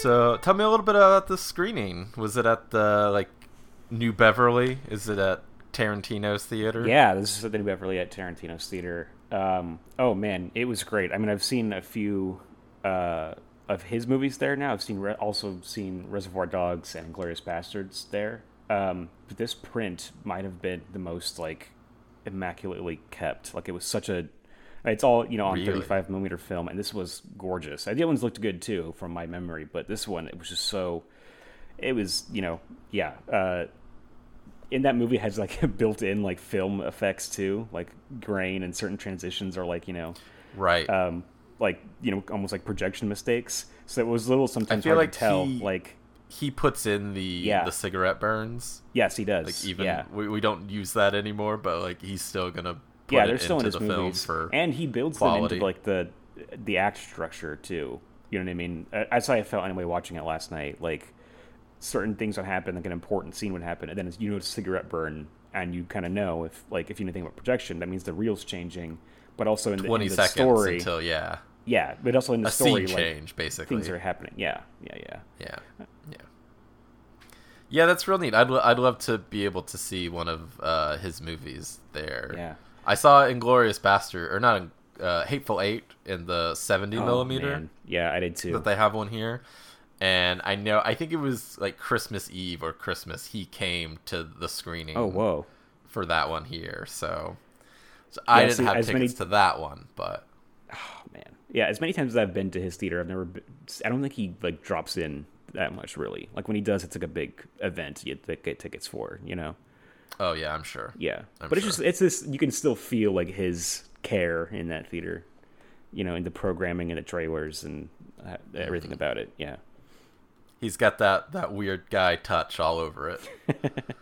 So tell me a little bit about the screening. Was it at the like New Beverly? Is it at Tarantino's theater? Yeah, this is at the New Beverly at Tarantino's theater. Um, oh man, it was great. I mean, I've seen a few uh, of his movies there now. I've seen re- also seen Reservoir Dogs and Glorious Bastards there. Um, but this print might have been the most like immaculately kept. Like it was such a. It's all you know on Really? 35 millimeter film, and this was gorgeous. The other ones looked good too, from my memory, but this one it was just so. It was you know yeah. Uh, in that movie it has like built-in like film effects too, like grain and certain transitions are like you know Right. um, like you know almost like projection mistakes. So it was a little sometimes feel hard like to tell. he- Like he puts in the Yeah. the cigarette burns. yes, he does. Like even yeah, we, we don't use that anymore, but like he's still gonna put yeah, they're still in his the film movies, for and he builds them into like the the act structure too. You know what I mean? That's how I felt anyway watching it last night. Like certain things would happen, like an important scene would happen, and then you notice a cigarette burn, and you kind of know if like if you know anything about projection, that means the reel's changing. But also in the, in the seconds story, until yeah yeah, but also in the a story, scene like change basically. things are happening. Yeah, yeah, yeah. Yeah, yeah, yeah. That's real neat. I'd I'd love to be able to see one of uh, his movies there. Yeah. I saw Inglorious Bastard or not uh, Hateful Eight in the seventy Oh, millimeter man. Yeah, I did too. that they have one here. And I know I think it was like Christmas Eve or Christmas. He came to the screening. oh, whoa. for that one here. So, so I didn't see, have tickets many- to that one, but Oh, man. Yeah, as many times as I've been to his theater, I've never. Been, I don't think he like drops in that much really. Like when he does, it's like a big event you get get tickets for. You know. Oh yeah, I'm sure. Yeah, I'm but it's sure. just it's this. You can still feel like his care in that theater. You know, in the programming and the trailers and uh, everything Mm-hmm. about it. Yeah. He's got that that weird guy touch all over it.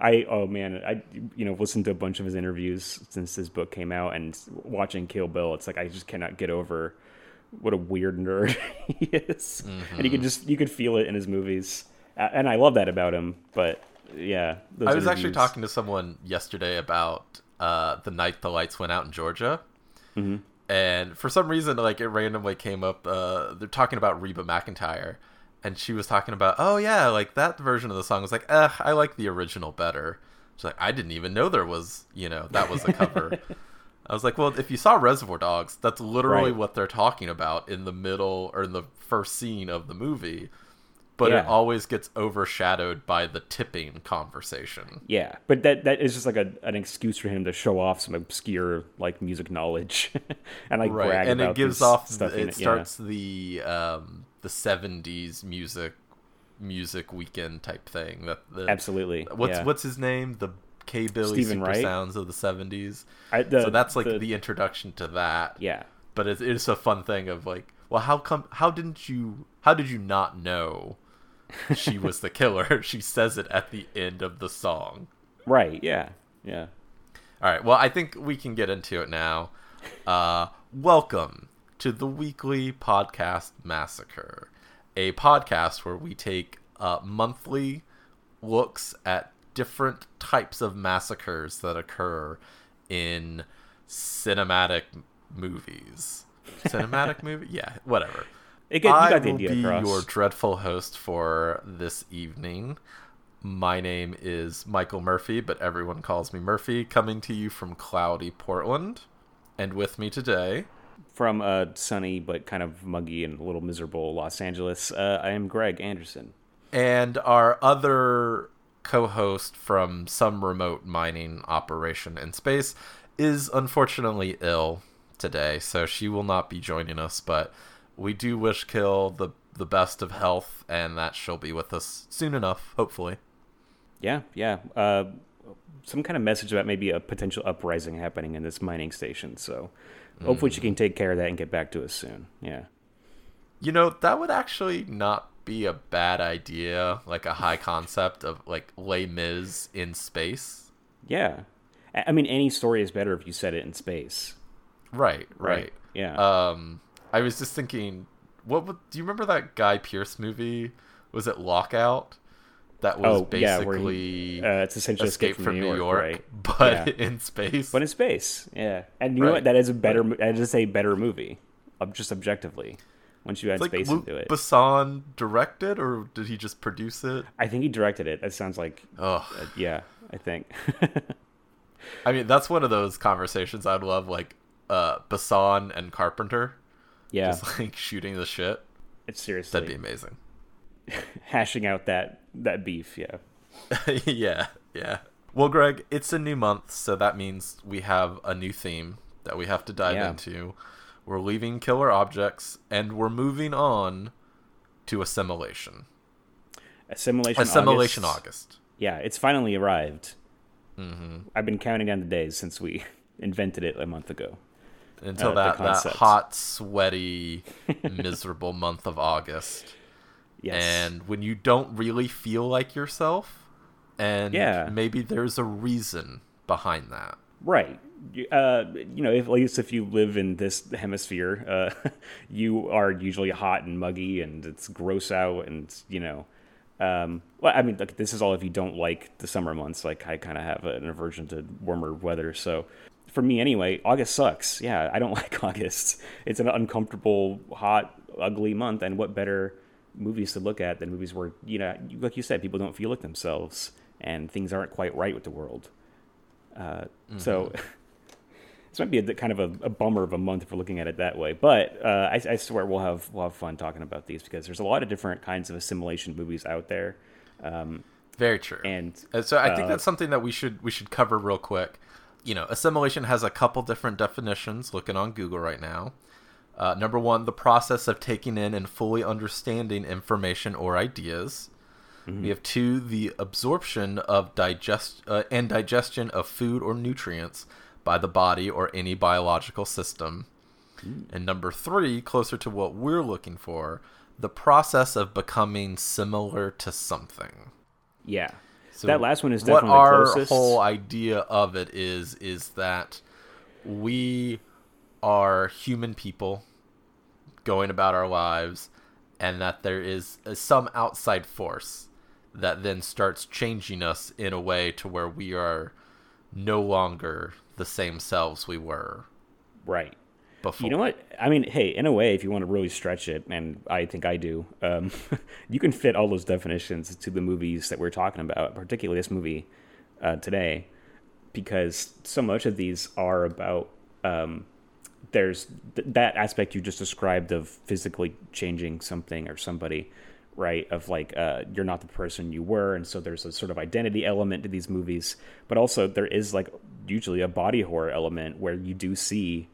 I oh man, I you know listened to a bunch of his interviews since his book came out, and watching Kill Bill, it's like I just cannot get over what a weird nerd he is, and Mm-hmm. you could just you could feel it in his movies, and I love that about him. But yeah, those I was actually talking to someone yesterday about uh, the night the lights went out in Georgia, Mm-hmm. and for some reason, like it randomly came up. Uh, they're talking about Reba McEntire, and she was talking about, oh yeah, like that version of the song was like, eh, I like the original better. She's like, I didn't even know there was, you know, that was a cover. I was like, well, if you saw Reservoir Dogs, that's literally Right. what they're talking about in the middle or in the first scene of the movie. But Yeah. it always gets overshadowed by the tipping conversation. Yeah, but that that is just like a, an excuse for him to show off some obscure like music knowledge, and like brag and about it gives off stuff. it it. starts the um the 70s music music weekend type thing that the, absolutely. what's yeah. what's his name the k billy Stephen super Wright? sounds of the 70s so that's like the, the, introduction to that yeah. but it's, it's a fun thing of like well how come how didn't you how did you not know she was the killer she says it at the end of the song Right. Yeah. Yeah. all right. Well, I think we can get into it now. Uh, welcome to the weekly podcast massacre, a podcast where we take uh, monthly looks at different types of massacres that occur in cinematic movies. Cinematic movie? Yeah, whatever. It get, you I got the will idea be across. your dreadful host for this evening. My name is Michael Murphy, but everyone calls me Murphy, coming to you from cloudy Portland. And with me today, From uh, sunny but kind of muggy and a little miserable Los Angeles, uh, I am Greg Anderson. and our other co host from some remote mining operation in space is unfortunately ill today, so she will not be joining us, but we do wish Kill the, the best of health and that she'll be with us soon enough, hopefully. Yeah, yeah. Uh, some kind of message about maybe a potential uprising happening in this mining station. So hopefully Mm. she can take care of that and get back to us soon. Yeah. You know, that would actually not be a bad idea, like a high concept of like Les Mis in space. Yeah. I I mean, any story is better if you set it in space. Right, right. Yeah. Um, I was just thinking, what would, do you remember that Guy Pearce movie? Was it Lockout? That was oh, yeah. Basically he, uh, it's essentially Escape from New York, right? but Yeah. in space. But in space, yeah. And you know what? That is a better. That is a better movie, just objectively. once you add It's like space Luc into it. Besson directed, or did he just produce it? I think he directed it. That sounds like Ugh. uh, yeah. I think. I mean, that's one of those conversations I'd love, like uh, Besson and Carpenter, yeah, just like shooting the shit. it's seriously That'd be amazing. hashing out that that beef. Yeah. yeah, yeah. Well, Greg, it's a new month, so that means we have a new theme that we have to dive Yeah. into. We're leaving killer objects, and we're moving on to assimilation. Assimilation. Assimilation August. August. Yeah, it's finally arrived. hmm I've been counting down the days since we invented it a month ago. Until Uh, that, that hot, sweaty, miserable month of August. Yes. And when you don't really feel like yourself, and Yeah. maybe there's a reason behind that. Right. You- Uh, you know, if, at least if you live in this hemisphere, uh, you are usually hot and muggy, and it's gross out, and you know, um, well, I mean, this is all if you don't like the summer months. Like I kind of have an aversion to warmer weather, so for me anyway, August sucks. Yeah, I don't like August. It's an uncomfortable, hot, ugly month, and what better movies to look at than movies where you know, like you said, people don't feel like themselves, and things aren't quite right with the world. Uh, So this might be a kind of a, a bummer of a month if we're looking at it that way. But uh, I, I swear we'll have we'll have fun talking about these because there's a lot of different kinds of assimilation movies out there, um, Very true. and And so I think uh, that's something that we should we should cover real quick. You know, assimilation has a couple different definitions. Looking on Google right now, uh, number one, the process of taking in and fully understanding information or ideas. We have two, the absorption of digest uh, and digestion of food or nutrients by the body or any biological system. And number three, closer to what we're looking for, the process of becoming similar to something. yeah, So that last one is what our closest. whole idea of it is is that we are human people going about our lives and that there is some outside force that then starts changing us in a way to where we are no longer the same selves we were right. Before. You know what? I mean, hey, in a way, if you want to really stretch it, and I think I do, um, you can fit all those definitions to the movies that we're talking about, particularly this movie uh, today, because so much of these are about um, there's th- that aspect you just described of physically changing something or somebody, right? Of like uh, you're not the person you were, and so there's a sort of identity element to these movies, but also there is like usually a body horror element where you do see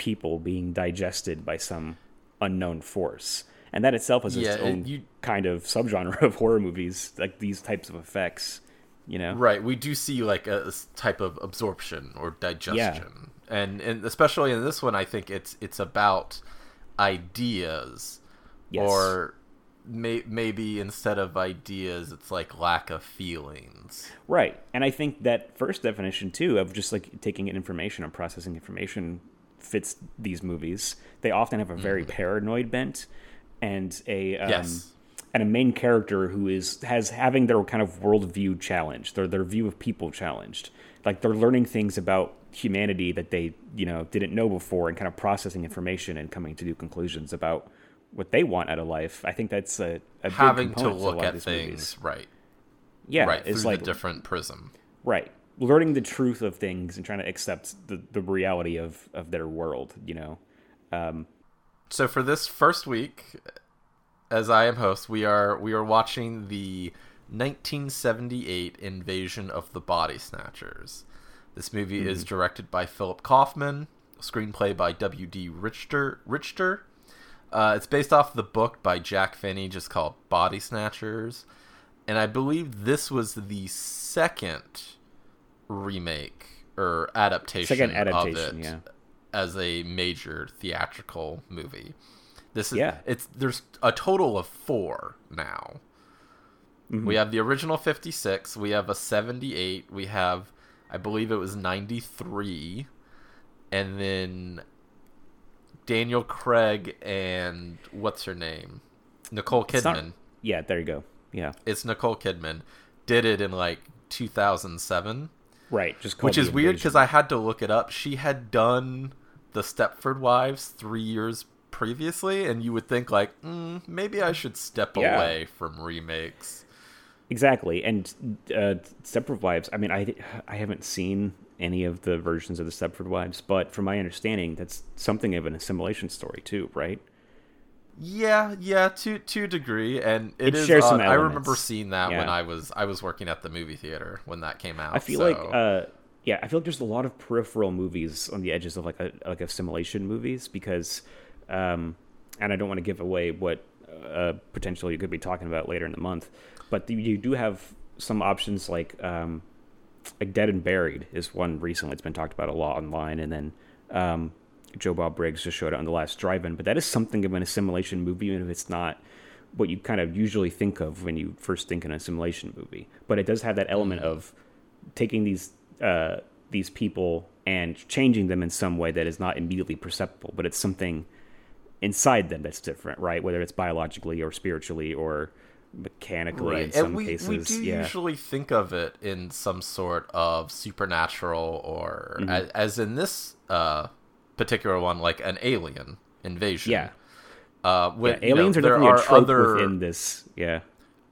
people being digested by some unknown force. And that itself is Yeah, its own you- kind of subgenre of horror movies, like these types of effects, you know? Right, we do see like a type of absorption or digestion, and and especially in this one, I think it's it's about ideas, Yes. or may, maybe instead of ideas, it's like lack of feelings. Right. And I think that first definition, too, of just like taking in information and processing information fits these movies. They often have a very paranoid bent and a. Um, Yes. And a main character who is has having their kind of worldview challenged, their their view of people challenged. Like they're learning things about humanity that they you know didn't know before, and kind of processing information and coming to new conclusions about what they want out of life. I think that's a, a big Having to look of at these things movies. right, Yeah, right it's through like the different prism. right learning the truth of things and trying to accept the, the reality of, of their world you know So for this first week, as I am host, we are we are watching the 1978 Invasion of the Body Snatchers. This movie is directed by Philip Kaufman, screenplay by W.D. Richter. Richter. Uh, it's based off the book by Jack Finney, just called Body Snatchers, and I believe this was the second remake or adaptation, of adaptation it yeah as a major theatrical movie. This is Yeah. it's there's a total of 4 now. Mm-hmm. We have the original 56, we have a 78, we have I believe it was 93 and then Daniel Craig and what's her name? Nicole It's not- Kidman. yeah there you go yeah It's Nicole Kidman. Did it in like 2007 right just which is weird because I had to look it up. She had done the Stepford Wives three years previously, and you would think like, mm, maybe I should step Yeah. away from remakes. Exactly, and uh, Stepford Wives. I mean, I I haven't seen any of the versions of the Stepford Wives, but from my understanding, that's something of an assimilation story too, right? Yeah, yeah, to to a degree, and It it is. shares some uh, I remember seeing that when I was I was working at the movie theater when that came out. I feel so- like, uh, yeah, I feel like there's a lot of peripheral movies on the edges of like a like assimilation movies because, um, and I don't want to give away what uh, potentially you could be talking about later in the month, but you- you do have some options like um, like Dead and Buried is one recently. It's been talked about a lot online, and then um, Joe Bob Briggs just showed it on the last drive-in. But that is something of an assimilation movie, even if it's not what you kind of usually think of when you first think an assimilation movie. But it does have that element of taking these uh, these people and changing them in some way that is not immediately perceptible, but it's something inside them that's different, right? Whether it's biologically or spiritually or mechanically in some and we, cases. we do yeah. usually think of it in some sort of supernatural or Mm-hmm. as, as in this uh, particular one like an alien invasion Yeah. uh Yeah, with, you know, aliens are there definitely a trope other within this. Yeah.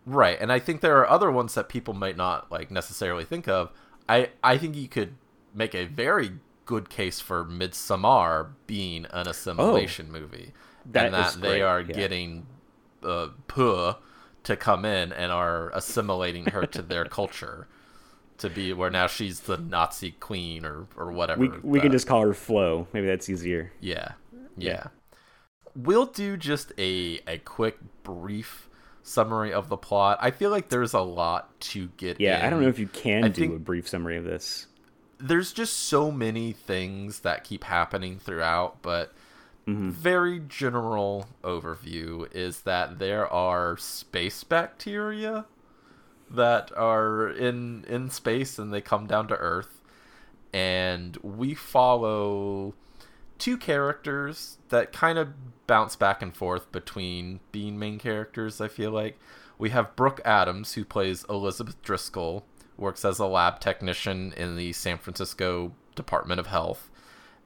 right and i think there are other ones that people might not like necessarily think of i i think you could make a very good case for Midsommar being an assimilation movie Oh. That and that they great, are yeah. getting uh, Pugh to come in and are assimilating her to their culture to be where now she's the Nazi queen or or whatever. We we can just call her Flo. Maybe that's easier. yeah, Yeah. yeah. We'll do just a a quick brief summary of the plot. I feel like there's a lot to get. Yeah, I don't know if you can I do a brief summary of this. there's just so many things that keep happening throughout, but Mm-hmm. very general overview is that there are space bacteria that are in in space and they come down to Earth, and we follow two characters that kind of bounce back and forth between being main characters. I feel like we have Brooke Adams who plays Elizabeth Driscoll, works as a lab technician in the San Francisco Department of Health,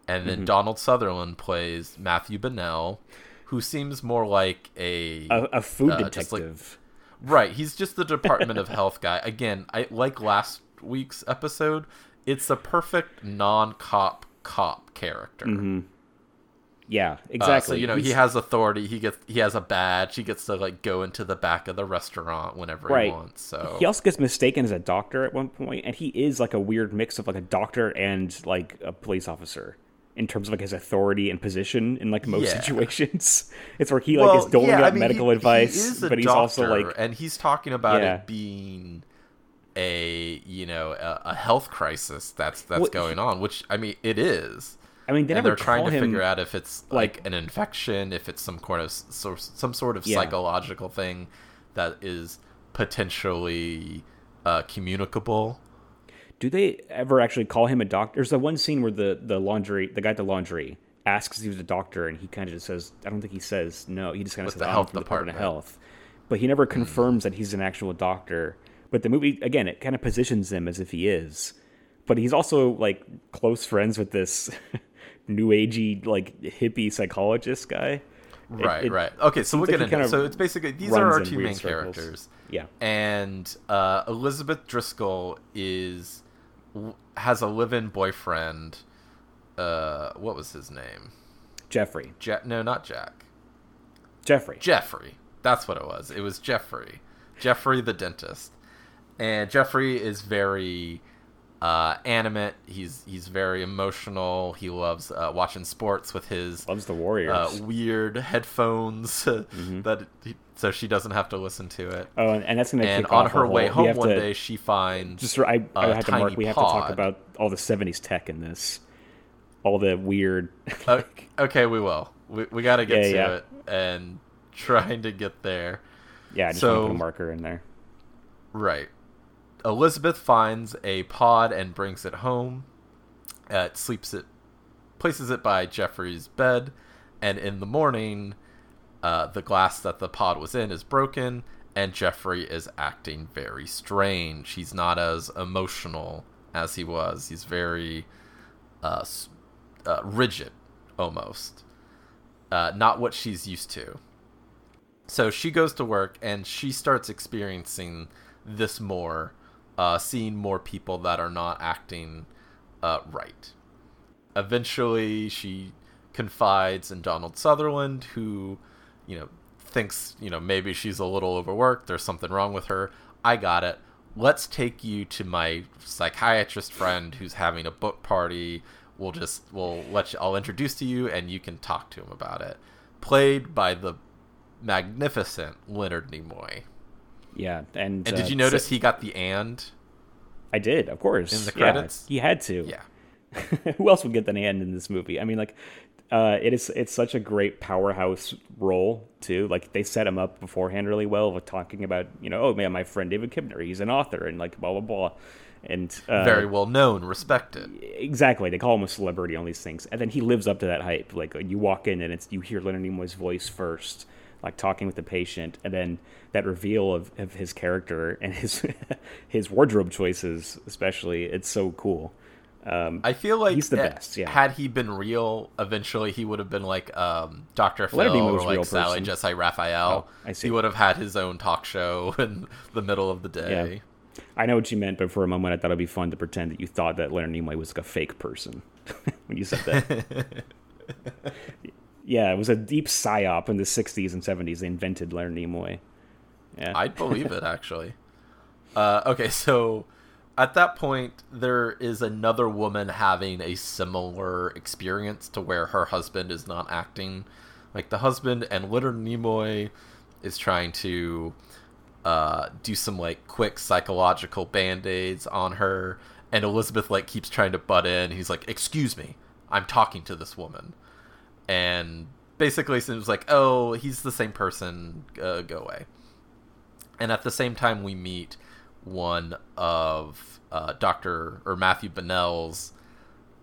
and then Donald Sutherland plays Matthew Bennell, who seems more like a A, a food Uh, detective. Right, he's just the Department of Health guy. Again, I like last week's episode. It's a perfect non-cop cop character. yeah, Uh, exactly. so you know he has authority. He gets he has a badge. He gets to like go into the back of the restaurant whenever Right. he wants. So He also gets mistaken as a doctor at one point, and he is like a weird mix of like a doctor and like a police officer in terms of like his authority and position in like most Yeah. situations. It's where he like is doling yeah, out I mean, medical he- advice, he but he's also like and he's talking about Yeah. it being a you know a, a health crisis that's that's Well, going on, which I mean it is. I mean they and they're trying to figure out if it's like, like- an infection, if it's some kind of some sort of psychological thing that is potentially uh, communicable. Do they ever actually call him a doctor? There's the one scene where the the laundry, the guy at the laundry, asks if he was a doctor, and he kind of just says, "I don't think he says no." He just kind of says, the health the Department of. Health," but he never confirms that he's an actual doctor. But the movie again, it kind of positions him as if he is, but he's also like close friends with this new agey like hippie psychologist guy. It- Right, it right. Okay, so we'll get into it. So it's basically these are our two main circles. characters. Yeah, and uh, Elizabeth Driscoll is has a live-in boyfriend. Uh, what was his name? Jeffrey. Ja- no, not Jack. Jeffrey. Jeffrey. That's what it was. It was Jeffrey. Jeffrey the dentist. And Jeffrey is very uh, animate. He's he's very emotional. He loves uh, watching sports with his Loves the Warriors. uh, weird headphones that he, so she doesn't have to listen to it. oh, and, and that's gonna And kick on her way whole- home one to- day, she finds Just I, I a had to mark. We have to talk about all the '70s tech in this, all the weird. O- okay, we will. We, we got to get Yeah, to yeah. it and trying to get there. yeah, I just want to put a marker in there. Right. Elizabeth finds a pod and brings it home. Uh, it sleeps it, places it by Jeffrey's bed, and in the morning, uh, the glass that the pod was in is broken, and Jeffrey is acting very strange. He's not as emotional as he was. He's very uh, uh, rigid, almost. uh, not what she's used to. So she goes to work and she starts experiencing this more, uh, seeing more people that are not acting uh, right. Eventually, she confides in Donald Sutherland, who, you know, thinks, you know, maybe she's a little overworked, there's something wrong with her. I got it. Let's take you to my psychiatrist friend who's having a book party. We'll just we'll let you I'll introduce to you and you can talk to him about it. Played by the magnificent Leonard Nimoy. Yeah, and And did uh, you notice so- he got the and? I did, of course. In the Yeah, credits? he had to. Yeah. Who else would get the and in this movie? I mean, like, uh, it is it's such a great powerhouse role too. Like they set him up beforehand really well with talking about you know oh man my friend David Kibner he's an author and like blah blah blah, and uh, Very well known, respected. exactly they call him a celebrity on these things, and then he lives up to that hype. Like you walk in and it's you hear Leonard Nimoy's voice first. Like talking with the patient, and then that reveal of, of his character and his his wardrobe choices, especially, it's so cool. Um, I feel like He's the eh, best, yeah. Had he been real, eventually he would have been like um, Dr. Phil or like Sally person. Jessy Raphael. Oh, I see. He would have had his own talk show in the middle of the day. I know what you meant, but for a moment I thought it'd be fun to pretend that you thought that Leonard Nimoy was like a fake person when you said that. yeah, it was a deep psyop in the '60s and '70s. They invented Leonard Nimoy. Yeah, I'd believe it actually. Uh, okay, so at that point, there is another woman having a similar experience to where her husband is not acting like the husband, and Leonard Nimoy is trying to uh, do some like quick psychological band aids on her, and Elizabeth like keeps trying to butt in. He's like, "Excuse me, I'm talking to this woman," and basically seems like, "Oh, he's the same person. Uh, go away." and at the same time we meet one of uh, Doctor or Matthew Bennell's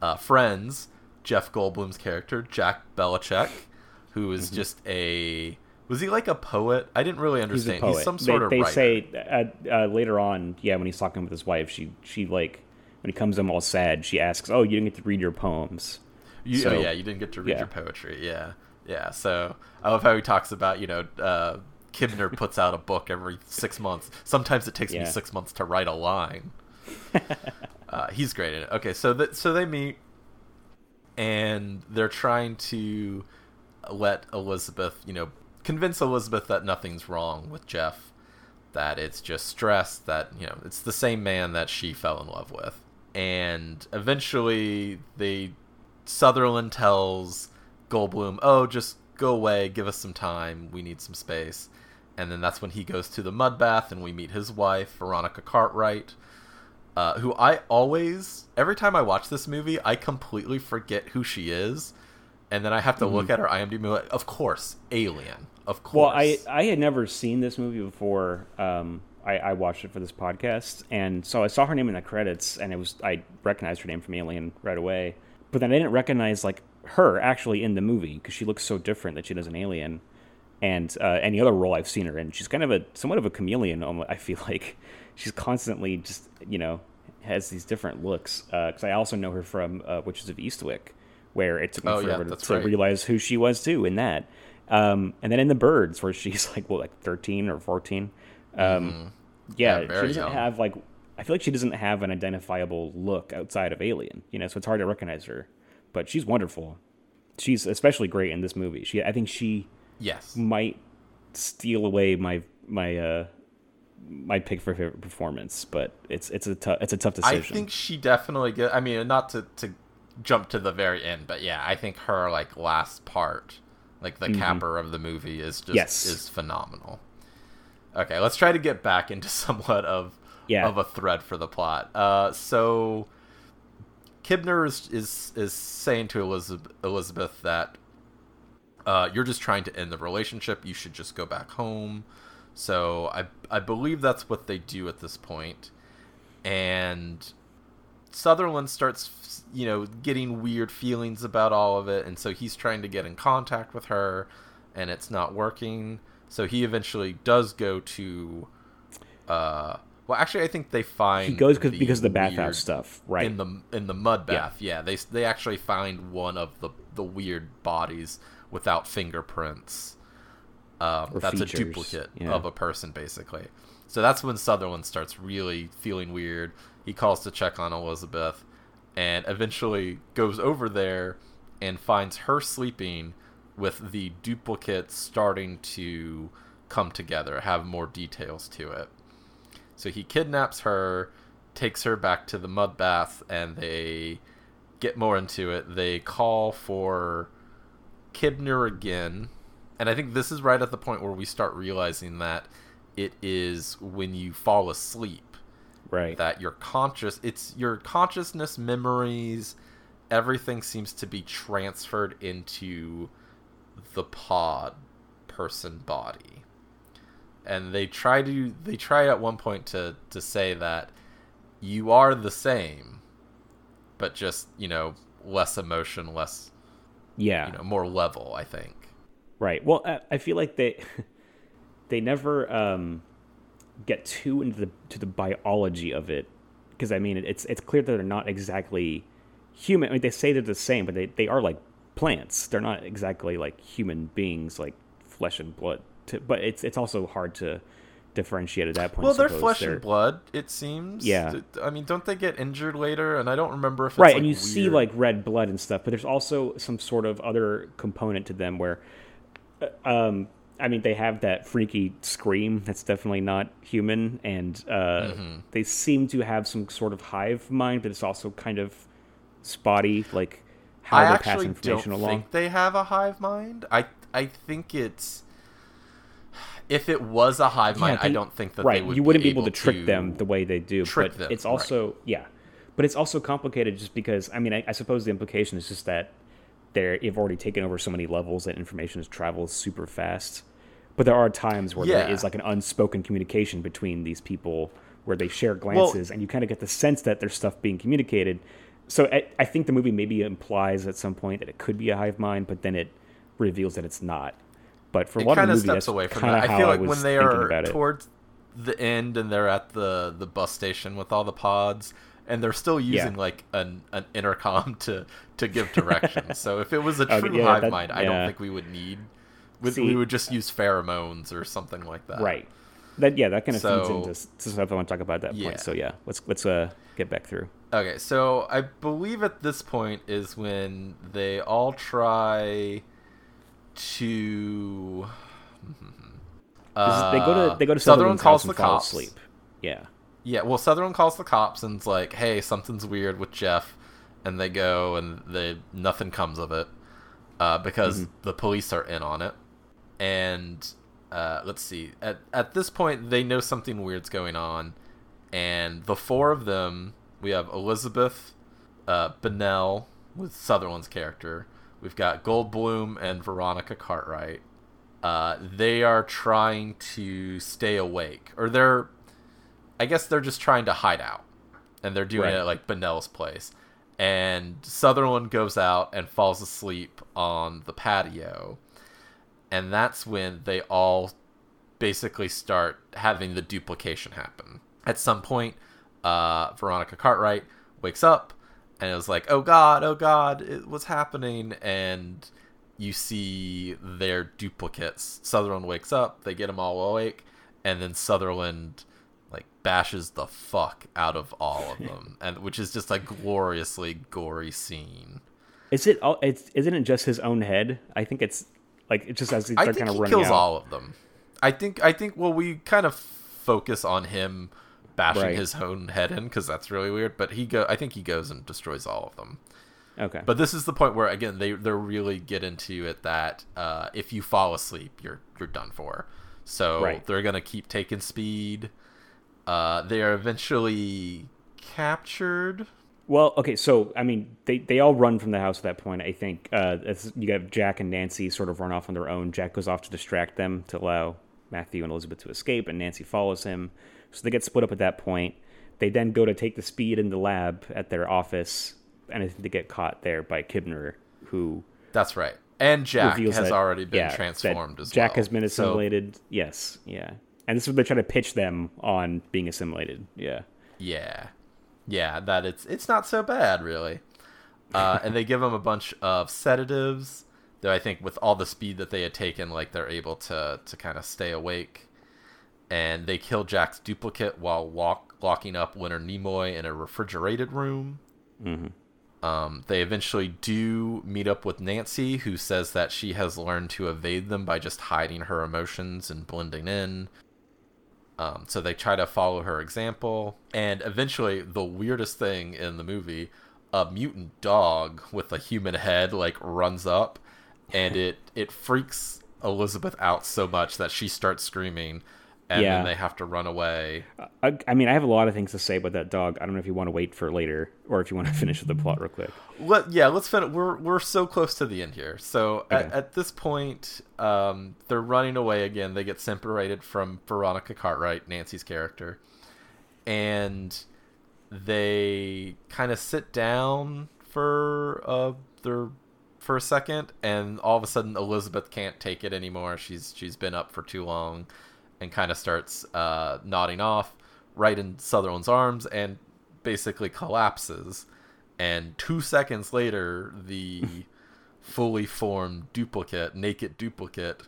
uh, friends, Jeff Goldblum's character Jack Bellicec, who is just a was he like a poet? I didn't really Mm-hmm. he's understand. poet. He's some sort they, of they writer. say uh, uh, later on, yeah, when he's talking with his wife, she she like when he comes home all sad, she asks, "Oh, you didn't get to read your poems." You, So- oh yeah, you didn't get to read yeah. your poetry. Yeah, yeah. So I love how he talks about you know uh, Kibner puts out a book every six months. Sometimes it takes me six months to write a line. uh, he's great in it. Okay, so that so they meet, and they're trying to let Elizabeth, you know, convince Elizabeth that nothing's wrong with Jeff, that it's just stress, that you know it's the same man that she fell in love with, and eventually they Sutherland tells Goldblum, "Oh, just go away, give us some time. We need some space." And then that's when he goes to the mud bath, and we meet his wife, Veronica Cartwright, uh, who I always, every time I watch this movie, I completely forget who she is, and then I have to look at her IMDb. Like, of course, Alien. Of course. Well, I I had never seen this movie before. Um, I, I watched it for this podcast, and so I saw her name in the credits, and it was I recognized her name from Alien right away. But then I didn't recognize like her actually in the movie because she looks so different that she does an Alien, and uh, any other role I've seen her in. She's kind of a somewhat of a chameleon. I feel like she's constantly just you know has these different looks. Because I also know her from uh, Witches of Eastwick, where it took me Oh, yeah, forever to, to right. realize who she was too in that. Um, and then in the birds, where she's like, well, like thirteen or fourteen. Um, Yeah, Mm-hmm. Yeah, very she doesn't young. have like. I feel like she doesn't have an identifiable look outside of Alien. You know, so it's hard to recognize her. But she's wonderful. She's especially great in this movie. She, I think she yes. might steal away my my uh my pick for favorite performance. But it's it's a tough it's a tough decision. I think she definitely get. I mean, not to to jump to the very end, but yeah, I think her like last part, like the capper of the movie, is just Mm-hmm. Yes. is phenomenal. Okay, let's try to get back into somewhat of Yeah. of a thread for the plot. Uh, so Kibner is is, is saying to Elizabeth, Elizabeth that uh, you're just trying to end the relationship. You should just go back home. So I I believe that's what they do at this point, and Sutherland starts you know getting weird feelings about all of it, and so he's trying to get in contact with her, and it's not working. So he eventually does go to. Uh, well, actually, I think they find he goes because the because of the bathhouse stuff, right? in the in the mud Yeah. bath. Yeah. they they actually find one of the the weird bodies without fingerprints. Um, that's a duplicate yeah. of a person, basically. So that's when Sutherland starts really feeling weird. He calls to check on Elizabeth and eventually goes over there and finds her sleeping with the duplicate starting to come together, have more details to it. So he kidnaps her, takes her back to the mud bath, and they get more into it. They call for Kibner again. And I think this is right at the point where we start realizing that it is when you fall asleep Right. that your conscious it's your consciousness memories everything seems to be transferred into the pod person body and they try to they try at one point to to say that you are the same but just you know less emotion less yeah. you know more level i think Right. Well, I, I feel like they they never um, get too into the to the biology of it because I mean it's it's clear that they're not exactly human. I mean, they say they're the same, but they, they are like plants. They're not exactly like human beings, like flesh and blood. To, but it's it's also hard to differentiate at that point. well they're flesh They're- and blood it seems Yeah. I mean don't they get injured later and i don't remember if it's right like, and you see like red blood and stuff but there's also some sort of other component to them where uh, um i mean they have that freaky scream that's definitely not human and uh Mm-hmm. they seem to have some sort of hive mind but it's also kind of spotty like how I they pass information don't along think they have a hive mind. I I think it's if it was a hive mind, Yeah, I don't think that right they would you wouldn't be be able to trick them the way they do trick but them, it's right. also yeah but it's also complicated just because i mean I, I suppose the implication is just that they're you've already taken over so many levels that information has traveled super fast but there are times where there Yeah. is like an unspoken communication between these people where they share glances and you kind of get the sense that there's stuff being communicated so I, I think the movie maybe implies at some point that it could be a hive mind but then it reveals that it's not but for It of kind the of steps that's away from that. I feel like was when they are it. towards the end and they're at the the bus station with all the pods and they're still using like an an intercom to to give directions. so if it was a true yeah, hive that- mind, I yeah. don't think we would need. We, See- we would just use pheromones or something like that. Right. That yeah, that kind of feeds into stuff I want to talk about at that Yeah. point. So yeah, let's let's uh get back through. Okay, so I believe at this point is when they all try to. This is- they go to they go to Uh, Sutherland calls the cops. asleep. Yeah. Yeah, well, Sutherland calls the cops and's like, "Hey, something's weird with Jeff," and they go and they nothing comes of it uh, because Mm-hmm. the police are in on it. And uh, let's see, at at this point, they know something weird's going on, and the four of them, we have Elizabeth, uh, Bennell with Sutherland's character. We've got Goldblum and Veronica Cartwright. Uh, they are trying to stay awake, or they're I guess they're just trying to hide out, and they're doing Right. it at like Bennell's place. And Sutherland goes out and falls asleep on the patio, and that's when they all basically start having the duplication happen. At some point, uh, Veronica Cartwright wakes up and it was like, "Oh God, oh God, it, what's happening?" And you see their duplicates. Sutherland wakes up, they get them all awake, and then Sutherland like bashes the fuck out of all of them, and which is just a gloriously gory scene. Is it? all It's isn't it just his own head? I think it's like it just as they're kind of he kills out. all of them. I think I think well we kind of focus on him bashing Right. his own head in because that's really weird. But he go I think he goes and destroys all of them. Okay. But this is the point where again they they really get into it that uh, if you fall asleep you're you're done for. So Right. they're gonna keep taking speed. Uh, they are eventually captured. Well, okay, so I mean, they, they all run from the house at that point. I think uh, you got Jack and Nancy sort of run off on their own. Jack goes off to distract them to allow Matthew and Elizabeth to escape, and Nancy follows him. So they get split up at that point. They then go to take the speed in the lab at their office, and I think they get caught there by Kibner, who That's right. And Jack has that- already been yeah, transformed as well. Jack well. has been So- assimilated. yes, yeah, and this is what they're trying to pitch them on being assimilated. Yeah. Yeah, yeah, that it's it's not so bad really. Uh, and they give them a bunch of sedatives. though I think with all the speed that they had taken, like they're able to to kind of stay awake. And they kill Jack's duplicate while lock, locking up Leonard Nimoy in a refrigerated room. Mm-hmm. Um, they eventually do meet up with Nancy, who says that she has learned to evade them by just hiding her emotions and blending in. Um, so they try to follow her example, and eventually, the weirdest thing in the movie, a mutant dog with a human head like runs up, and it it freaks Elizabeth out so much that she starts screaming, and Yeah. then they have to run away. I, I mean, I have a lot of things to say about that dog. I don't know if you want to wait for later or if you want to finish the plot real quick. Let yeah, let's finish. We're we're so close to the end here. So at, at this point, um, they're running away again. They get separated from Veronica Cartwright, Nancy's character, and they kind of sit down for uh their for a second, and all of a sudden Elizabeth can't take it anymore. She's she's been up for too long, and kind of starts uh, nodding off right in Sutherland's arms, and basically collapses. And two seconds later, the fully formed duplicate, naked duplicate,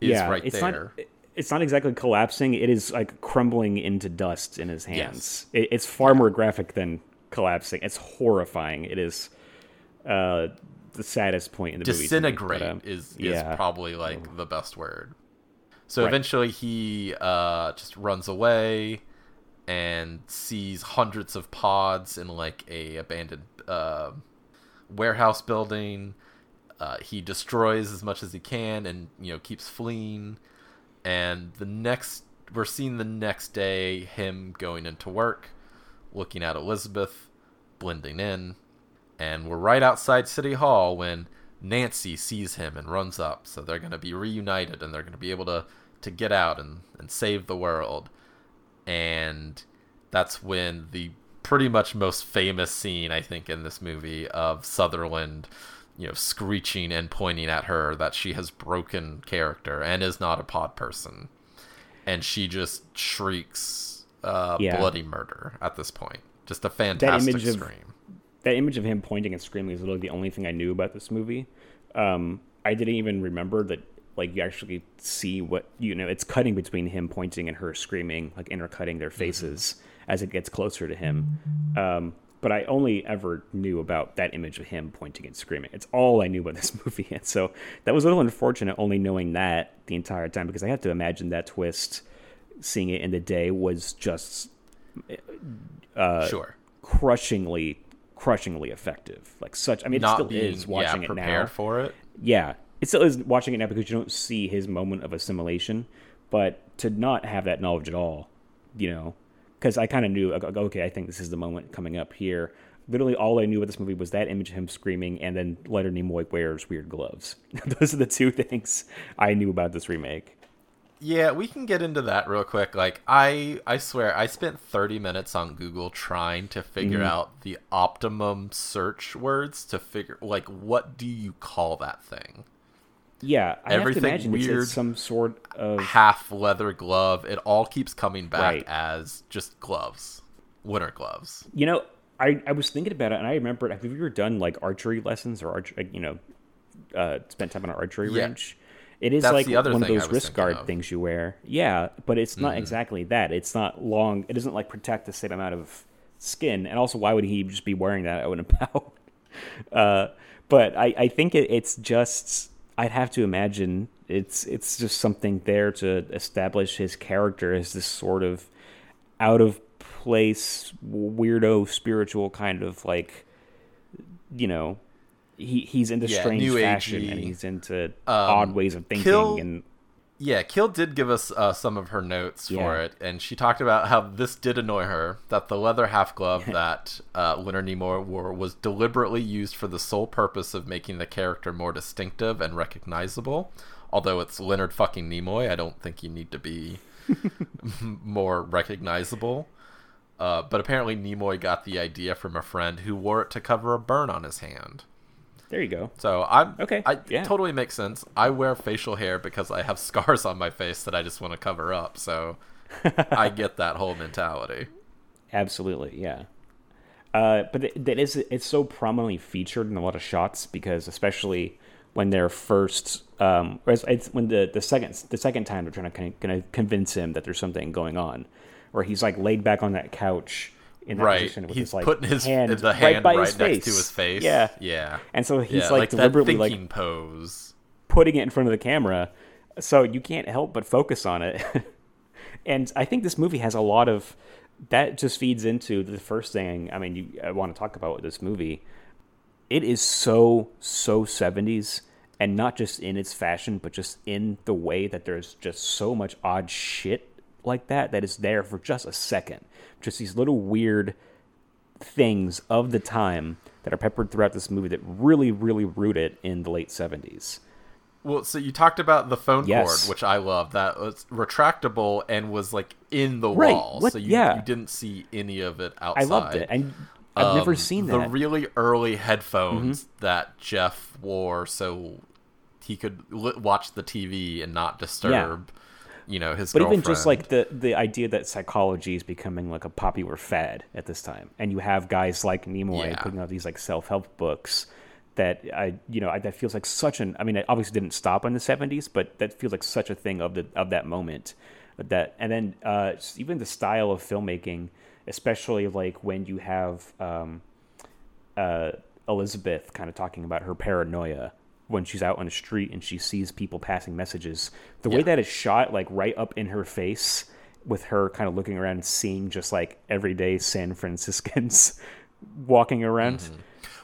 is yeah, right it's there. not. It's not exactly collapsing. It is like crumbling into dust in his hands. It, it's far more graphic than collapsing. It's horrifying. It is uh, the saddest point in the movie. to disintegrate um, is is yeah. probably like the best word. So Right. eventually he uh, just runs away and sees hundreds of pods in like a abandoned uh, warehouse building. Uh, he destroys as much as he can and you know keeps fleeing. And the next we're seeing the next day him going into work, looking at Elizabeth, blending in, and we're right outside City Hall when Nancy sees him and runs up. So they're going to be reunited and they're going to be able to, to get out and, and save the world. And that's when the pretty much most famous scene, I think, in this movie of Sutherland, you know, screeching and pointing at her that she has broken character and is not a pod person. And she just shrieks uh, Yeah. bloody murder at this point. Just a fantastic image of- scream. that image of him pointing and screaming is literally the only thing I knew about this movie. Um, I didn't even remember that like you actually see what you know. It's cutting between him pointing and her screaming, like intercutting their faces as it gets closer to him. Um, but I only ever knew about that image of him pointing and screaming. It's all I knew about this movie, and so that was a little unfortunate only knowing that the entire time because I have to imagine that twist, seeing it in the day, was just uh, sure. crushingly crushingly effective like such i mean it Not still being is watching yeah, it now for it. yeah it still is watching it now because you don't see his moment of assimilation but to not have that knowledge at all you know because i kind of knew okay i think this is the moment coming up here literally all i knew about this movie was that image of him screaming and then leonard nimoy wears weird gloves those are the two things i knew about this remake Yeah, we can get into that real quick. Like I I swear I spent 30 minutes on Google trying to figure Mm-hmm. out the optimum search words to figure like what do you call that thing? Yeah i Everything have to imagine weird. it's some sort of Half leather glove. It all keeps coming back Right. as just gloves. Winter gloves. You know, I, I was thinking about it, and I remembered. Have you ever done like archery lessons or arch, you know, uh, spent time on an archery Yeah. range? It is That's like one of those wrist guard of. things you wear. Yeah, but it's not Mm-hmm. exactly that. It's not long. It doesn't like protect the same amount of skin. And also, why would he just be wearing that out and about? Uh, but I, I think it, it's just. I'd have to imagine it's it's just something there to establish his character as this sort of out of place weirdo spiritual kind of like you know he he's into Yeah, strange fashion and he's into um, odd ways of thinking Kill- and Yeah, Kill did give us uh, some of her notes for it, and she talked about how this did annoy her that the leather half glove that uh, Leonard Nimoy wore was deliberately used for the sole purpose of making the character more distinctive and recognizable. Although it's Leonard fucking Nimoy, I don't think you need to be more recognizable. Uh, but apparently, Nimoy got the idea from a friend who wore it to cover a burn on his hand. There you go So I'm Okay, I yeah. totally makes sense. I wear facial hair because I have scars on my face that I just want to cover up. So I get that whole mentality. absolutely yeah uh, but it, that is it's so prominently featured in a lot of shots because especially when they're first um, it's, it's when the, the second the second time they're trying to kind of, kind of convince him that there's something going on, where he's like laid back on that couch in that right. position with He's his like putting his hand the hand by right, his next face. to his face. Yeah, Yeah. and so he's yeah, like, that deliberately like pose. putting it in front of the camera, so you can't help but focus on it. and I think this movie has a lot of that. Just feeds into the first thing. I mean, you, I want to talk about with this movie. It is so so seventies, and not just in its fashion, but just in the way that there's just so much odd shit like that that is there for just a second. Just these little weird things of the time that are peppered throughout this movie that really, really root it in the late seventies. Well, so you talked about the phone Yes. cord, which I love. That was retractable and was like in the Right. wall, What- so you, yeah. you didn't see any of it outside. I loved it, and I've never Um, seen the that. Mm-hmm. really early headphones that Jeff wore, so he could watch the TV and not disturb, you know, his. but even just like the the idea that psychology is becoming like a popular fad at this time, and you have guys like Nimoy Yeah. putting out these like self help books that I you know I, that feels like such an I mean it obviously didn't stop in the seventies, but that feels like such a thing of the of that moment. That and then uh, even the style of filmmaking, especially like when you have um, uh, Elizabeth kind of talking about her paranoia when she's out on the street and she sees people passing messages. The way Yeah. that is shot, like right up in her face, with her kind of looking around and seeing just like everyday San Franciscans walking around. Mm-hmm.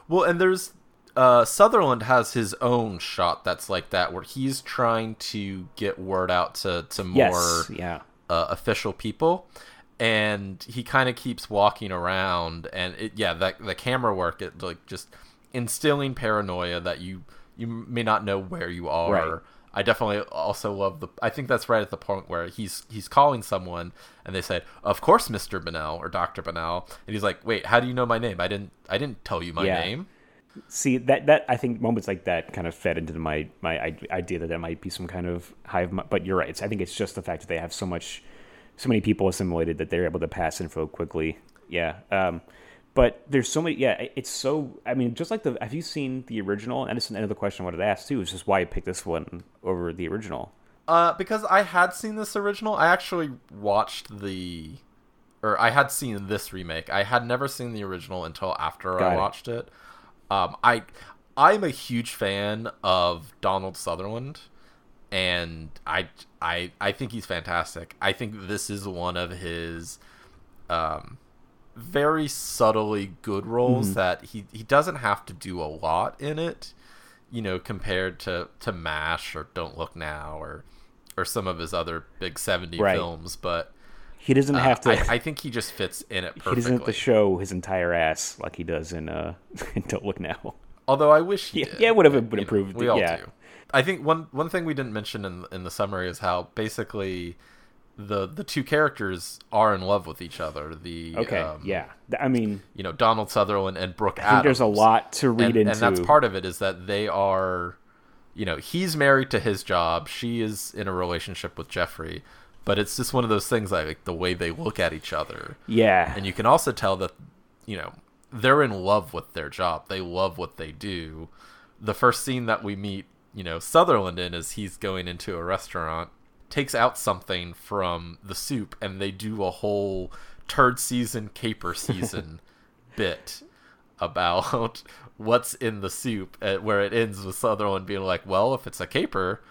Well, and there's uh, Sutherland has his own shot that's like that, where he's trying to get word out to to more Yes, yeah, uh, official people, and he kind of keeps walking around, and it, yeah, that the camera work, it like just instilling paranoia that you you may not know where you are. Right. I definitely also love the. I think that's right at the point where he's he's calling someone, and they said, "Of course, Mister Bennell or Doctor Bennell," and he's like, "Wait, how do you know my name? I didn't I didn't tell you my Yeah. name." See that that I think moments like that kind of fed into my my idea that there might be some kind of hive. But you're right. It's, I think it's just the fact that they have so much, so many people assimilated that they're able to pass info quickly. Yeah. Um, but there's so many. Yeah, it's so. I mean, just like the. Have you seen the original? And is another question I wanted to ask too. Is just why I picked this one over the original. Uh, because I had seen this original, I actually watched the, or I had seen this remake. I had never seen the original until after Got I it. watched it. Um, I, I'm a huge fan of Donald Sutherland, and I, I, I think he's fantastic. I think this is one of his, um, very subtly good roles Mm-hmm. that he he doesn't have to do a lot in it you know compared to to mash or don't look now or or some of his other big 70 Right. films but He doesn't uh, have to. I, I think he just fits in it he doesn't have to show his entire ass like he does in uh in Don't Look Now. although i wish he Yeah, did, yeah, it would have but, been you know, improved, we all yeah. do i think one one thing we didn't mention in in the summary is how basically the the two characters are in love with each other the Okay. um, yeah. I mean, you know donald sutherland and brooke I think there's a lot to read and, into. and that's part of it is that they are you know he's married to his job she is in a relationship with jeffrey but it's just one of those things like the way they look at each other yeah. and you can also tell that you know they're in love with their job they love what they do the first scene that we meet you know sutherland in is he's going into a restaurant takes out something from the soup and they do a whole turd season caper season bit about what's in the soup where it ends with sutherland being like well if it's a caper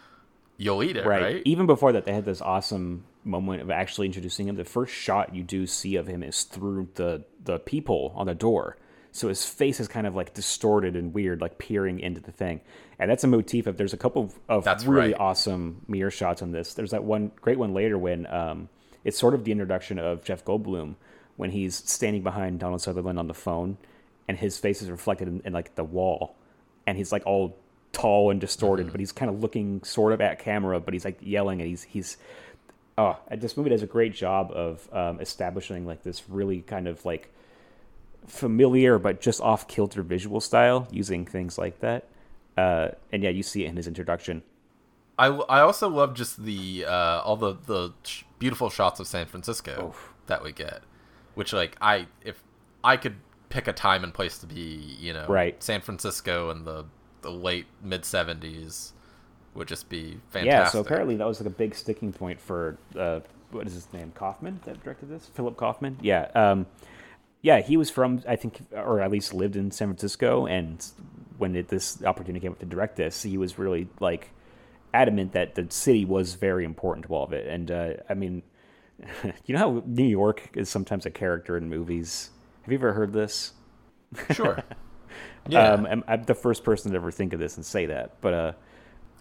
you'll eat it right. right, Even before that, they had this awesome moment of actually introducing him. The first shot you do see of him is through the the peephole on the door. So his face is kind of like distorted and weird, like peering into the thing. And that's a motif of. There's a couple of, of That's really right. awesome mirror shots on this. There's that one great one later when um, it's sort of the introduction of Jeff Goldblum when he's standing behind Donald Sutherland on the phone, and his face is reflected in, in like the wall, and he's like all tall and distorted, Mm-hmm. but he's kind of looking sort of at camera, but he's like yelling, and he's he's. Oh, this movie does a great job of um, establishing like this really kind of like familiar but just off kilter visual style using things like that. Uh, and yeah, you see it in his introduction. I, I also love just the uh, all the the sh- beautiful shots of San Francisco that we get, which like I if I could pick a time and place to be, you know, Right. San Francisco in the the late mid '70s would just be fantastic. Yeah, so apparently that was like a big sticking point for uh, what is his name? Kaufman that directed this? Philip Kaufman. Yeah, um, yeah, he was from I think, or at least lived in San Francisco, and when it, this opportunity came up to direct this, he was really like adamant that the city was very important to all of it. And uh, I mean, you know how New York is sometimes a character in movies. Have you ever heard this? Sure. Yeah. Um, I'm, I'm the first person to ever think of this and say that, but uh,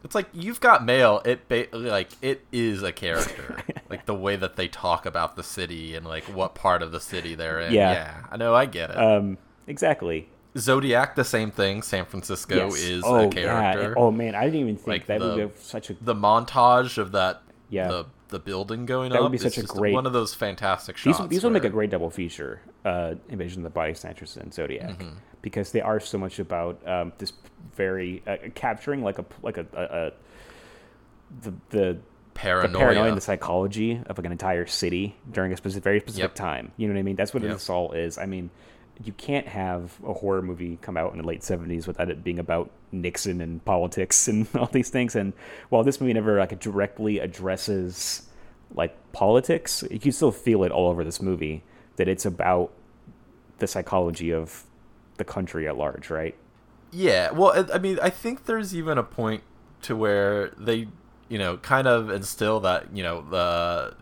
It's like you've got mail. It ba- like it is a character. like the way that they talk about the city and like what part of the city they're in. Yeah. Yeah, I know. I get it. um, exactly. Zodiac, the same thing. San Francisco Yes. is oh, a character. Yeah. Oh man, I didn't even think Like that would be such a The montage of that. Yeah. The the building going That up. would be such a great- one of those fantastic these shots. these would make a great double feature, uh, Invasion of the Body Snatchers and Zodiac, Mm-hmm. because they are so much about um, this very uh, capturing like a like a, a, a the the the paranoia. paranoia and the psychology of like an entire city during a specific, very specific Yep. time. You know what I mean? That's what Yep. this all is. I mean, you can't have a horror movie come out in the late seventies without it being about Nixon and politics and all these things. And while this movie never like directly addresses like politics, you can still feel it all over this movie that it's about the psychology of the country at large, right? Yeah, well, I- I mean, I think there's even a point to where they, you know, kind of instill that you know the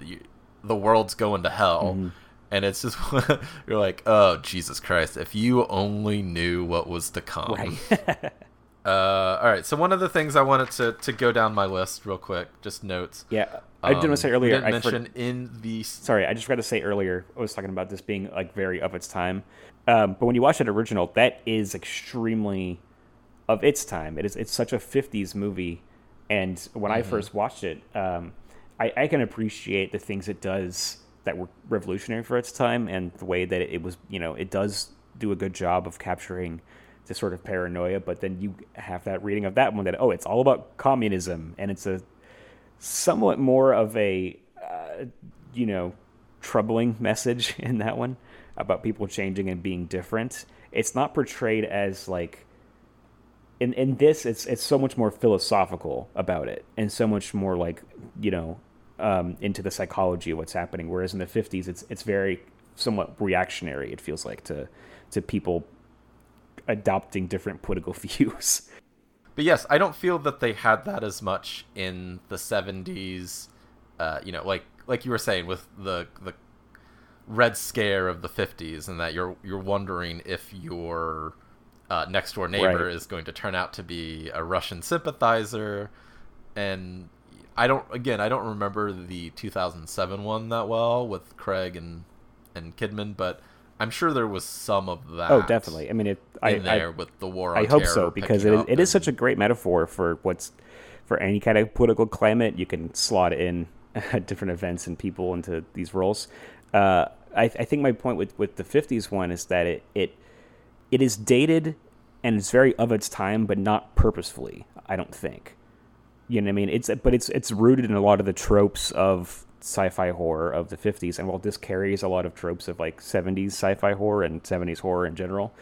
the world's going to hell, Mm-hmm. And it's just you're like, oh Jesus Christ! If you only knew what was to come. Right. Uh, all right. So one of the things I wanted to to go down my list real quick, just notes. yeah. I did want Um, to say earlier. didn't I for- mention in the sorry, I just forgot to say earlier. I was talking about this being like very of its time, um, but when you watch that original, that is extremely of its time. It is it's such a '50s movie, and when I first watched it, um, I, I can appreciate the things it does that were revolutionary for its time, and the way that it was. You know, it does do a good job of capturing the sort of paranoia, but then you have that reading of that one that oh, it's all about communism, and it's a somewhat more of a uh, you know troubling message in that one about people changing and being different it's not portrayed as like in in this it's it's so much more philosophical about it and so much more like you know um, into the psychology of what's happening whereas in the 50s it's it's very somewhat reactionary it feels like to to people adopting different political views But yes, I don't feel that they had that as much in the '70s. Uh, you know, like like you were saying with the the Red Scare of the '50s, and that you're you're wondering if your uh, next door neighbor Right. is going to turn out to be a Russian sympathizer, and I don't again I don't remember the 2007 one that well with Craig and and Kidman, but I'm sure there was some of that. oh definitely i mean it i, in I there with the war. On I hope so because it is, it is and- such a great metaphor for what's for any kind of political climate. You can slot in different events and people into these roles. Uh, I, I think my point with, with the '50s one is that it it it is dated and it's very of its time, but not purposefully. I don't think. You know what I mean? It's but it's it's rooted in a lot of the tropes of sci-fi horror of the 50s and while this carries a lot of tropes of like 70s sci-fi horror and 70s horror in general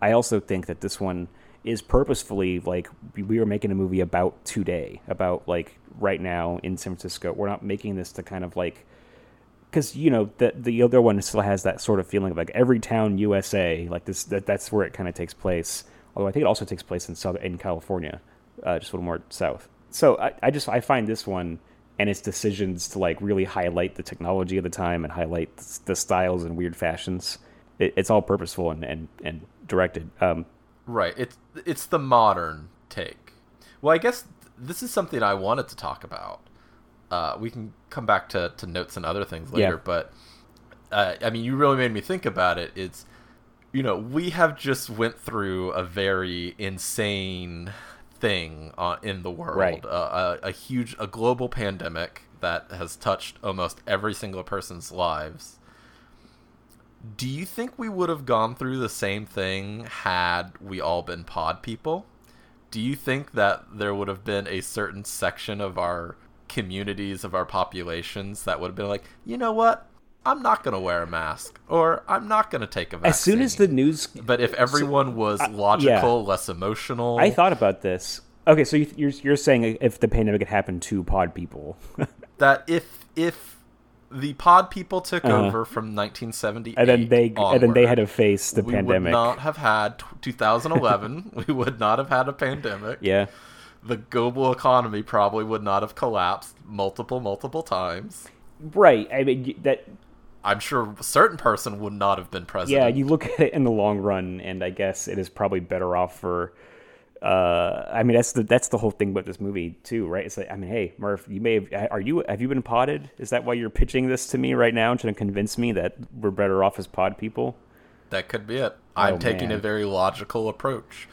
i also think that this one is purposefully like we- we were making a movie about today about like right now in san francisco we're not making this to kind of like because you know the the other one still has that sort of feeling of like every town USA, like this. That, that's where it kind of takes place. Although I think it also takes place in southern in California, uh, just a little more south. So I, I just I find this one and its decisions to like really highlight the technology of the time and highlight the, styles and weird fashions. It, it's all purposeful and and, and directed. Um, Right. It's it's the modern take. Well, I guess this is something I wanted to talk about. Uh, we can come back to, to notes and other things later, Yeah. but uh, I mean, you really made me think about it. It's you know we have just went through a very insane thing uh, in the world, Right. uh, a, a huge a global pandemic that has touched almost every single person's lives do you think we would have gone through the same thing had we all been pod people? Do you think that there would have been a certain section of our communities, of our populations, that would have been like, you know what? I'm not going to wear a mask or I'm not going to take a vaccine. As soon as the news, But if everyone was logical, less emotional, I thought about this. Okay, so you, you're you're saying if the pandemic had happened to pod people, that if if the pod people took over from 1978 Uh-huh. and then they and then they had to face the we pandemic. would not have had 2011. we would not have had a pandemic. Yeah, The global economy probably would not have collapsed multiple, multiple times. right. I mean that. I'm sure a certain person would not have been president. Yeah, you look at it in the long run, and I guess it is probably better off for. Uh, I mean that's the that's the whole thing about this movie too, right? It's like I mean, hey Murph, you may have are you have you been potted? Is that why you're pitching this to me right now, trying to convince me that we're better off as pod people? That could be it. I'm Oh, taking a very logical approach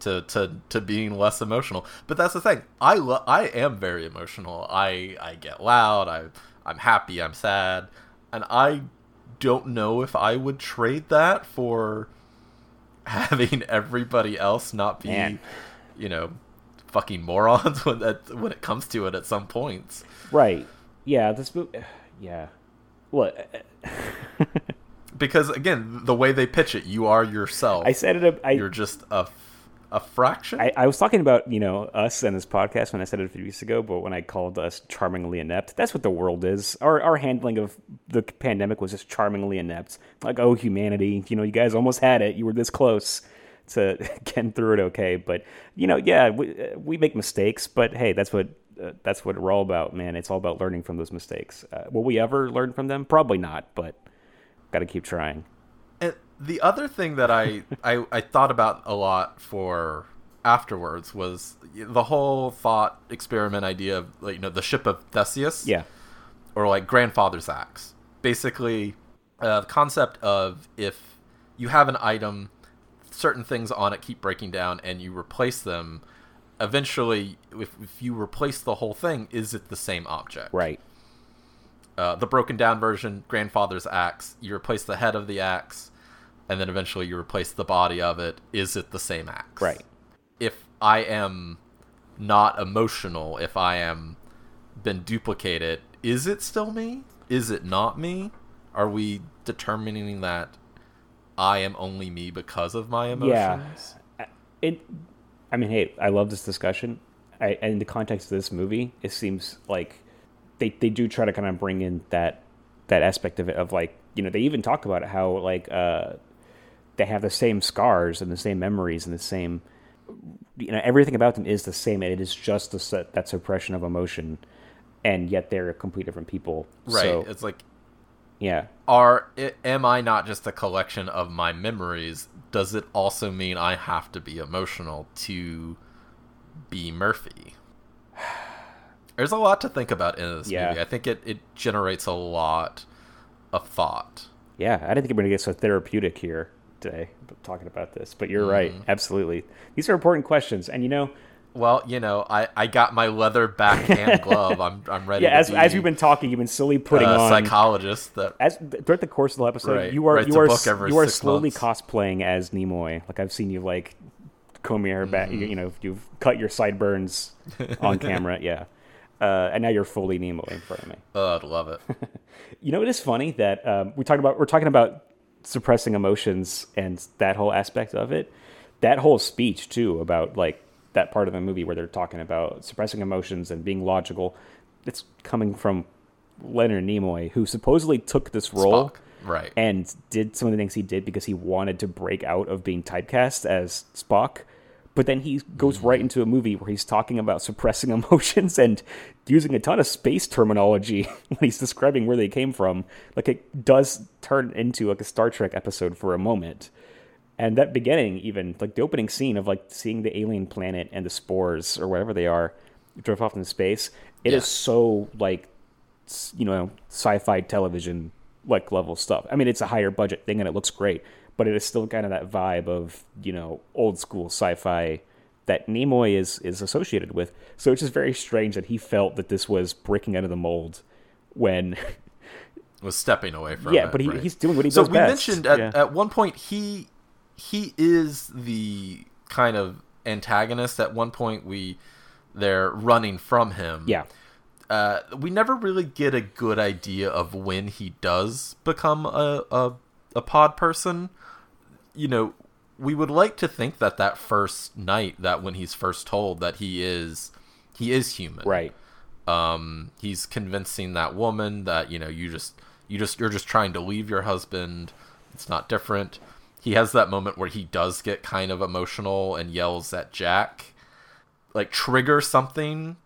to, to, to being less emotional. But that's the thing. I lo- I am very emotional. I I get loud. I I'm happy. I'm sad, and I don't know if I would trade that for having everybody else not be, Man. you know, fucking morons when that when it comes to it at some points. Right. Yeah. This movie. Yeah. What? Because again, the way they pitch it, you are yourself. I said it. I You're just a a fraction. I, I was talking about you know us and this podcast when I said it a few weeks ago, but when I called us charmingly inept, that's what the world is. Our our handling of the pandemic was just charmingly inept. Like, oh, humanity, you know, you guys almost had it. You were this close to getting through it, okay. But you know, yeah, we, we make mistakes, but hey, that's what uh, that's what we're all about, man. It's all about learning from those mistakes. Uh, will we ever learn from them? Probably not, but got to keep trying. The other thing that I, I I thought about a lot for afterwards was the whole thought experiment idea of like, you know the ship of Theseus, Yeah, or like grandfather's axe. Basically, uh, the concept of if you have an item, certain things on it keep breaking down, and you replace them. Eventually, if, if you replace the whole thing, is it the same object? right. uh, the broken down version, grandfather's axe. You replace the head of the axe, and then eventually you replace the body of it. Is it the same axe? Right. If I am not emotional, if I am been duplicated, is it still me? Is it not me? Are we determining that I am only me because of my emotions? Yeah. It. I mean, hey, I love this discussion. I, in the context of this movie, it seems like they they do try to kind of bring in that that aspect of it of like you know they even talk about how like uh they have the same scars and the same memories and the same you know everything about them is the same and it is just the, that suppression of emotion and yet they're complete different people Right. so it's like yeah are i- am I not just a collection of my memories? Does it also mean I have to be emotional to be Murphy? There's a lot to think about in this Yeah. movie. I think it, it generates a lot of thought. Yeah, I didn't think we're going to get so therapeutic here today talking about this, but you're right. Mm-hmm. Absolutely. These are important questions. And you know, Well, you know, I, I got my leather backhand glove. I'm I'm ready. yeah, to as, be as we've been talking, you've been slowly putting a on psychologist that as throughout the course of the episode, Right. you are you are you are slowly months. cosplaying as Nimoy. Like I've seen you like comb your hair back. Mm-hmm. You, you know, you've cut your sideburns on camera. Yeah, uh, and now you're fully Nimoy in front of me. oh, I'd love it. You know, it is funny that um, we talk about we're talking about suppressing emotions and that whole aspect of it. That whole speech too about like that part of the movie where they're talking about suppressing emotions and being logical. It's coming from Leonard Nimoy, who supposedly took this role Spock. Right. and did some of the things he did because he wanted to break out of being typecast as Spock. But then he goes mm-hmm. right into a movie where he's talking about suppressing emotions and using a ton of space terminology when he's describing where they came from. Like it does turn into like a Star Trek episode for a moment. And that beginning, even like the opening scene of like seeing the alien planet and the spores or whatever they are drift off into space, it is Yeah. so like you know sci-fi television like level stuff. I mean, it's a higher budget thing and it looks great, but it is still kind of that vibe of you know old school sci-fi that Nimoy is is associated with. So it's just very strange that he felt that this was breaking out of the mold when was stepping away from yeah, it, but he, right. he's doing what he so does So we best. mentioned at, Yeah. at one point he he is the kind of antagonist at one point we they're running from him yeah. uh, we never really get a good idea of when he does become a, a a pod person. You know, we would like to think that that first night, that when he's first told that he is he is human, Right. um he's convincing that woman that you know you just you just you're just trying to leave your husband. It's not different. He has that moment where he does get kind of emotional and yells at jack like trigger something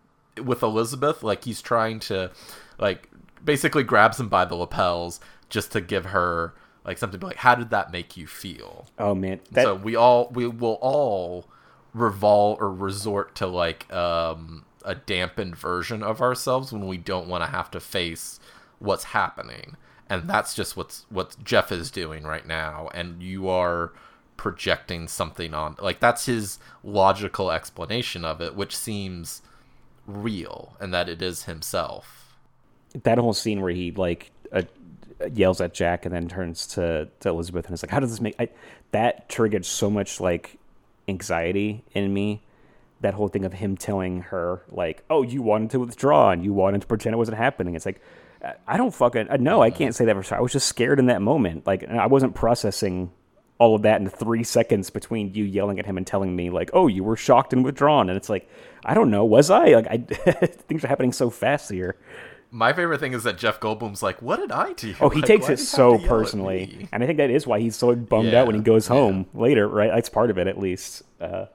with elizabeth. Like he's trying to like basically grabs him by the lapels just to give her like something like how did that make you feel? Oh man, that so we all we will all revolve or resort to like um a dampened version of ourselves when we don't want to have to face what's happening. And that's just what's what jeff is doing right now. And you are projecting something on like that's his logical explanation of it which seems real and that it is himself. That whole scene where he like yells at Jack and then turns to, to Elizabeth and is like, "How does this make?" I, that triggered so much like anxiety in me. That whole thing of him telling her like, "Oh, you wanted to withdraw and you wanted to pretend it wasn't happening." It's like, I- don't fucking no, I can't say that for sure. I was just scared in that moment. Like, I wasn't processing all of that in the three seconds between you yelling at him and telling me like, "Oh, you were shocked and withdrawn," and it's like, I don't know, was I? Like, I things are happening so fast here. My favorite thing is that jeff goldblum's like what did i do Oh, he Like, takes it have so to yell at personally, and I think that is why he's so bummed Yeah, out when he goes yeah. home later. Right, that's part of it, at least. Uh,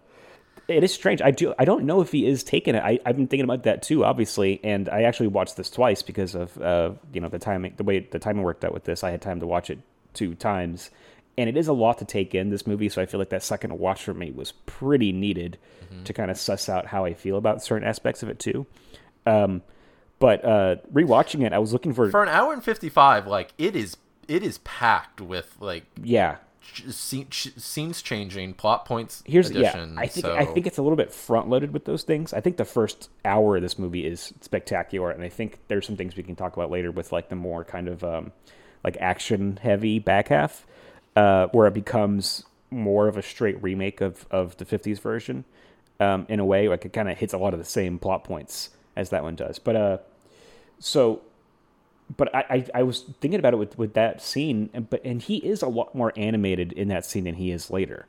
it is strange. I do. I don't know if he is taking it. I, I've been thinking about that too, obviously, and I actually watched this twice because of uh, you know the timing, the way the timing worked out with this. I had time to watch it two times, and it is a lot to take in this movie. So I feel like that second watch for me was pretty needed Mm-hmm. to kind of suss out how I feel about certain aspects of it too. Um, but uh, rewatching it, I was looking for, for an hour and 55 like it is it is packed with like yeah, scenes changing plot points Here's addition, yeah. I think so I think it's a little bit front loaded with those things. I think the first hour of this movie is spectacular, and I think there's some things we can talk about later with like the more kind of um, like action heavy back half, uh, where it becomes more of a straight remake of of the '50s version. Um, in a way, like it kind of hits a lot of the same plot points as that one does. But uh, so but I, I, I was thinking about it with, with that scene, and but and he is a lot more animated in that scene than he is later,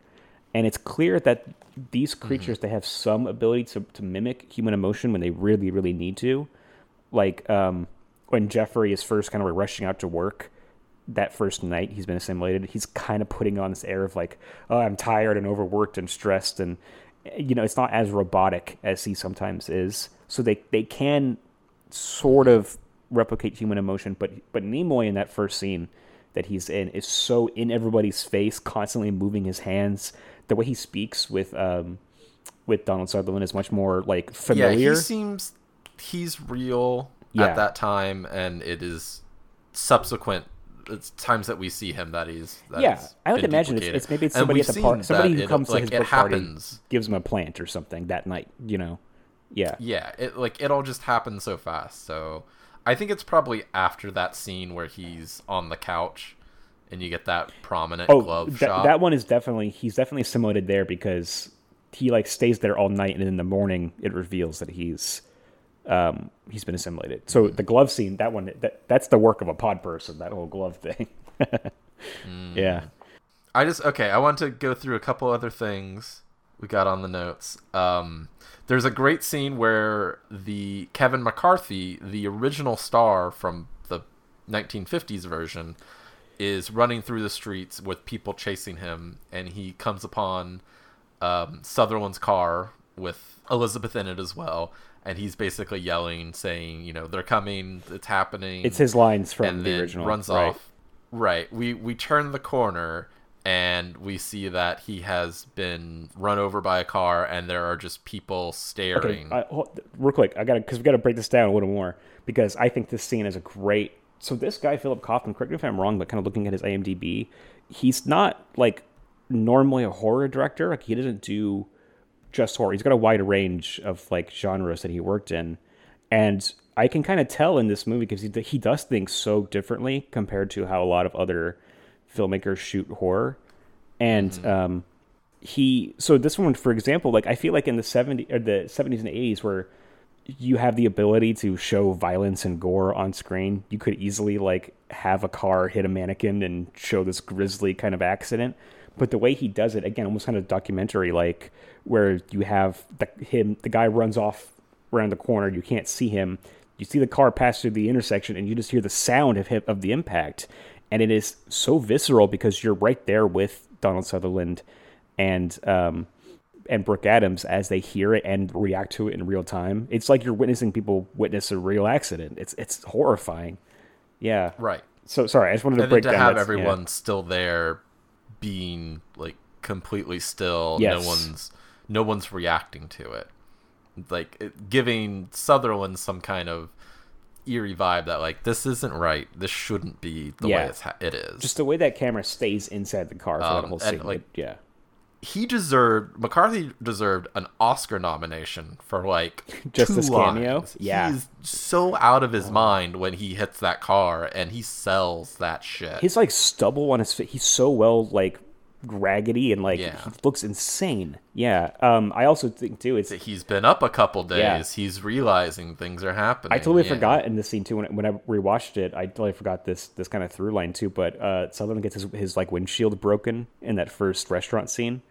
and it's clear that these creatures they have some ability to, to mimic human emotion when they really really need to, like um, when Jeffrey is first kind of rushing out to work that first night he's been assimilated, he's kind of putting on this air of like, oh, I'm tired and overworked and stressed, and you know it's not as robotic as he sometimes is, so they they can sort of replicate human emotion, but but Nimoy in that first scene that he's in is so in everybody's face, constantly moving his hands. The way he speaks with um with Donald Sutherland is much more like familiar. yeah he seems he's real Yeah. at that time and it is subsequent it's times that we see him that he's that yeah, he's I would imagine it's, it's maybe it's somebody at the party, somebody who it- comes like, to his it book party, gives him a plant or something that night. You know, yeah, yeah it like it all just happens so fast so i think it's probably after that scene where he's on the couch and you get that prominent Oh, glove that, shot that one is definitely he's definitely assimilated there because he like stays there all night, and in the morning it reveals that he's um he's been assimilated. So the glove scene, that one, that that's the work of a pod person. That whole glove thing. Yeah, I just okay. I want to go through a couple other things we got on the notes. Um, there's a great scene where the Kevin McCarthy, the original star from the 1950s version, is running through the streets with people chasing him, and he comes upon um, Sutherland's car with Elizabeth in it as well, and he's basically yelling, saying, "You know, they're coming. It's happening." it's his lines from and the then original. runs right? off. Right. We we turn the corner and we see that he has been run over by a car, and there are just people Okay, staring. I, hold- real quick, I got because we got to break this down a little more because I think this scene is a great. So this guy Philip Kaufman, correct me if I'm wrong, but kind of looking at his IMDb, he's not like normally a horror director. Like he doesn't do just horror. He's got a wide range of like genres that he worked in, and I can kind of tell in this movie because he he does things so differently compared to how a lot of other filmmakers shoot horror, and um, he so this one for example like i feel like in the 70s or the 70s and 80s where you have the ability to show violence and gore on screen. You could easily like have a car hit a mannequin and show this grisly kind of accident. But the way he does it, again, almost kind of documentary like, where you have the, him, the guy runs off around the corner, you can't see him. You see the car pass through the intersection, and you just hear the sound of him, of the impact, and it is so visceral because you're right there with Donald Sutherland and um, and Brooke Adams as they hear it and react to it in real time. It's like you're witnessing people witness a real accident. It's it's horrifying. Yeah. Right. So sorry, I just wanted to and break to down have everyone yeah. still there being like completely still Yes. no one's no one's reacting to it like it, giving sutherland some kind of eerie vibe that like this isn't right this shouldn't be the way it's ha- it is Just the way that camera stays inside the car for Um, that whole scene. like, it- yeah. he deserved mccarthy deserved an oscar nomination for like Just this cameo? Yeah. he's so out of his mind when he hits that car and he sells that shit He's like stubble on his face, he's so well like raggedy and like Yeah. he looks insane. Yeah. Um I also think too it's he's been up a couple days. Yeah. He's realizing things are happening. I totally Yeah. forgot in this scene too when, when I rewatched it. I totally forgot this this kind of through line too. But uh, Sutherland gets his, his like windshield broken in that first restaurant scene,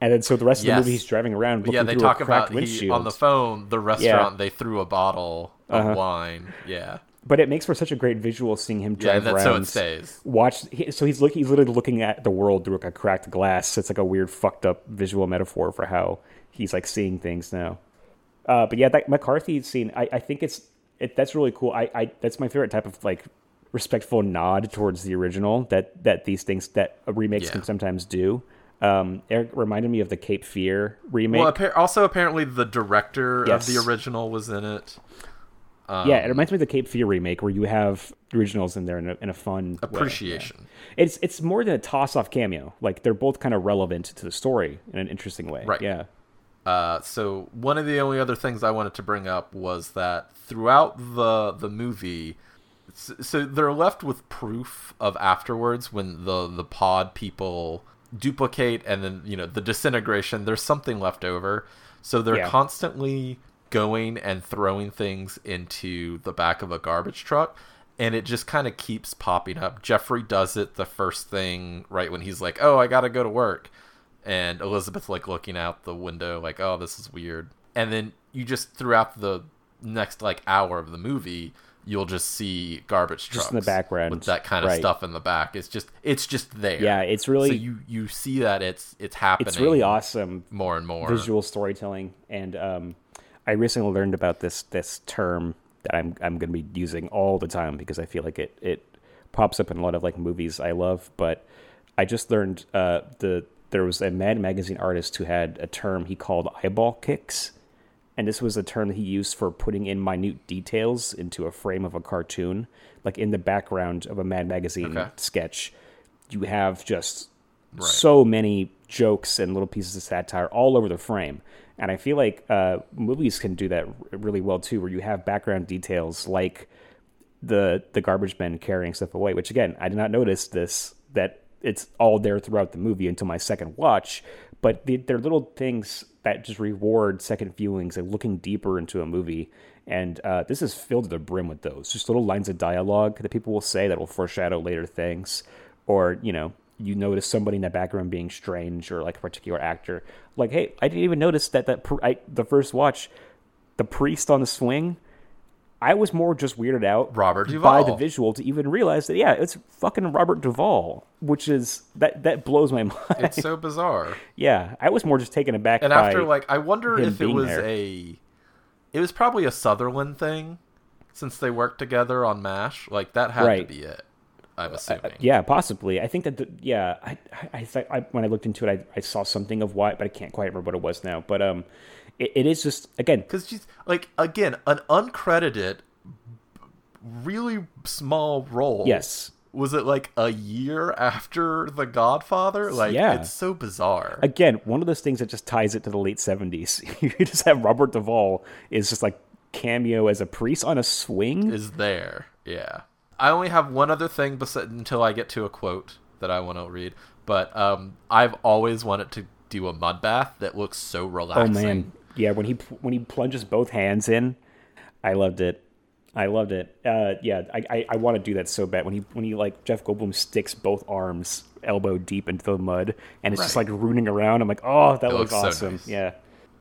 and then so the rest of the movie he's driving around looking Yeah, they through talk a cracked about he, on the phone. The restaurant they threw a bottle of wine. Yeah, but it makes for such a great visual seeing him drive yeah. drive That's around. so it stays. Watch. He, so he's looking. He's literally looking at the world through like a cracked glass. It's like a weird, fucked up visual metaphor for how he's like seeing things now. Uh, but yeah, that McCarthy scene, I, I think it's it, that's really cool. I, I that's my favorite type of like respectful nod towards the original that that these things that remakes Yeah. can sometimes do. Um, Eric reminded me of the Cape Fear remake. Well, appa- also apparently the director Yes. of the original was in it. Um, yeah, it reminds me of the Cape Fear remake where you have originals in there in a, in a fun way. appreciation. It's it's more than a toss off cameo. Like they're both kind of relevant to the story in an interesting way. Right. Yeah. Uh, so one of the only other things I wanted to bring up was that throughout the the movie, so they're left with proof of afterwards when the the pod people duplicate and then you know the disintegration. There's something left over, so they're Yeah. constantly going and throwing things into the back of a garbage truck. And it just kind of keeps popping up. Jeffrey does it the first thing right when he's like, "Oh, I gotta go to work," and Elizabeth like looking out the window like oh this is weird and then you just throughout the next like hour of the movie you'll just see garbage trucks Just in the background, with that kind of right. stuff in the back it's just it's just there Yeah, it's really so you you see that it's it's happening it's really awesome more and more visual storytelling and um, I recently learned about this this term that I'm I'm going to be using all the time because I feel like it it pops up in a lot of like movies I love but I just learned uh, the there was a Mad Magazine artist who had a term he called eyeball kicks and this was a term that he used for putting in minute details into a frame of a cartoon like in the background of a Mad Magazine Okay. sketch you have just so many jokes and little pieces of satire all over the frame. And I feel like uh, movies can do that really well too, where you have background details like the the garbage men carrying stuff away. Which again, I did not notice this that it's all there throughout the movie until my second watch. But the, they're little things that just reward second viewings and looking deeper into a movie. And uh, this is filled to the brim with those. Just little lines of dialogue that people will say that will foreshadow later things, or you know, you notice somebody in the background being strange or like a particular actor. Like, hey, I didn't even notice that that pr- I, the first watch, the priest on the swing. I was more just weirded out Robert Duvall. by the visual to even realize that yeah, it's fucking Robert Duvall, which is that that blows my mind. it's so bizarre yeah, I was more just taken aback. and after like i wonder if it was there. a it was probably a sutherland thing since they worked together on mash like that had Right. to be it i'm assuming yeah, possibly. I think that the, yeah, I I, I, I when I looked into it, I, I saw something of why, but I can't quite remember what it was now. But um, it, it is just again because she's like again an uncredited really small role yes. was it like a year after the godfather like Yeah. it's so bizarre Again, one of those things that just ties it to the late seventies. you just have Robert Duvall is just like cameo as a priest on a swing. is there yeah i only have one other thing bes- until i get to a quote that i want to read but um i've always wanted to do a mud bath that looks so oh man, Yeah, when he when he plunges both hands in, I loved it. I loved it. Uh, yeah, I, I, I want to do that so bad. When he when he like Jeff Goldblum sticks both arms elbow deep into the mud and it's just like rooting around. I'm like, oh, that looks, looks so awesome. nice. Yeah.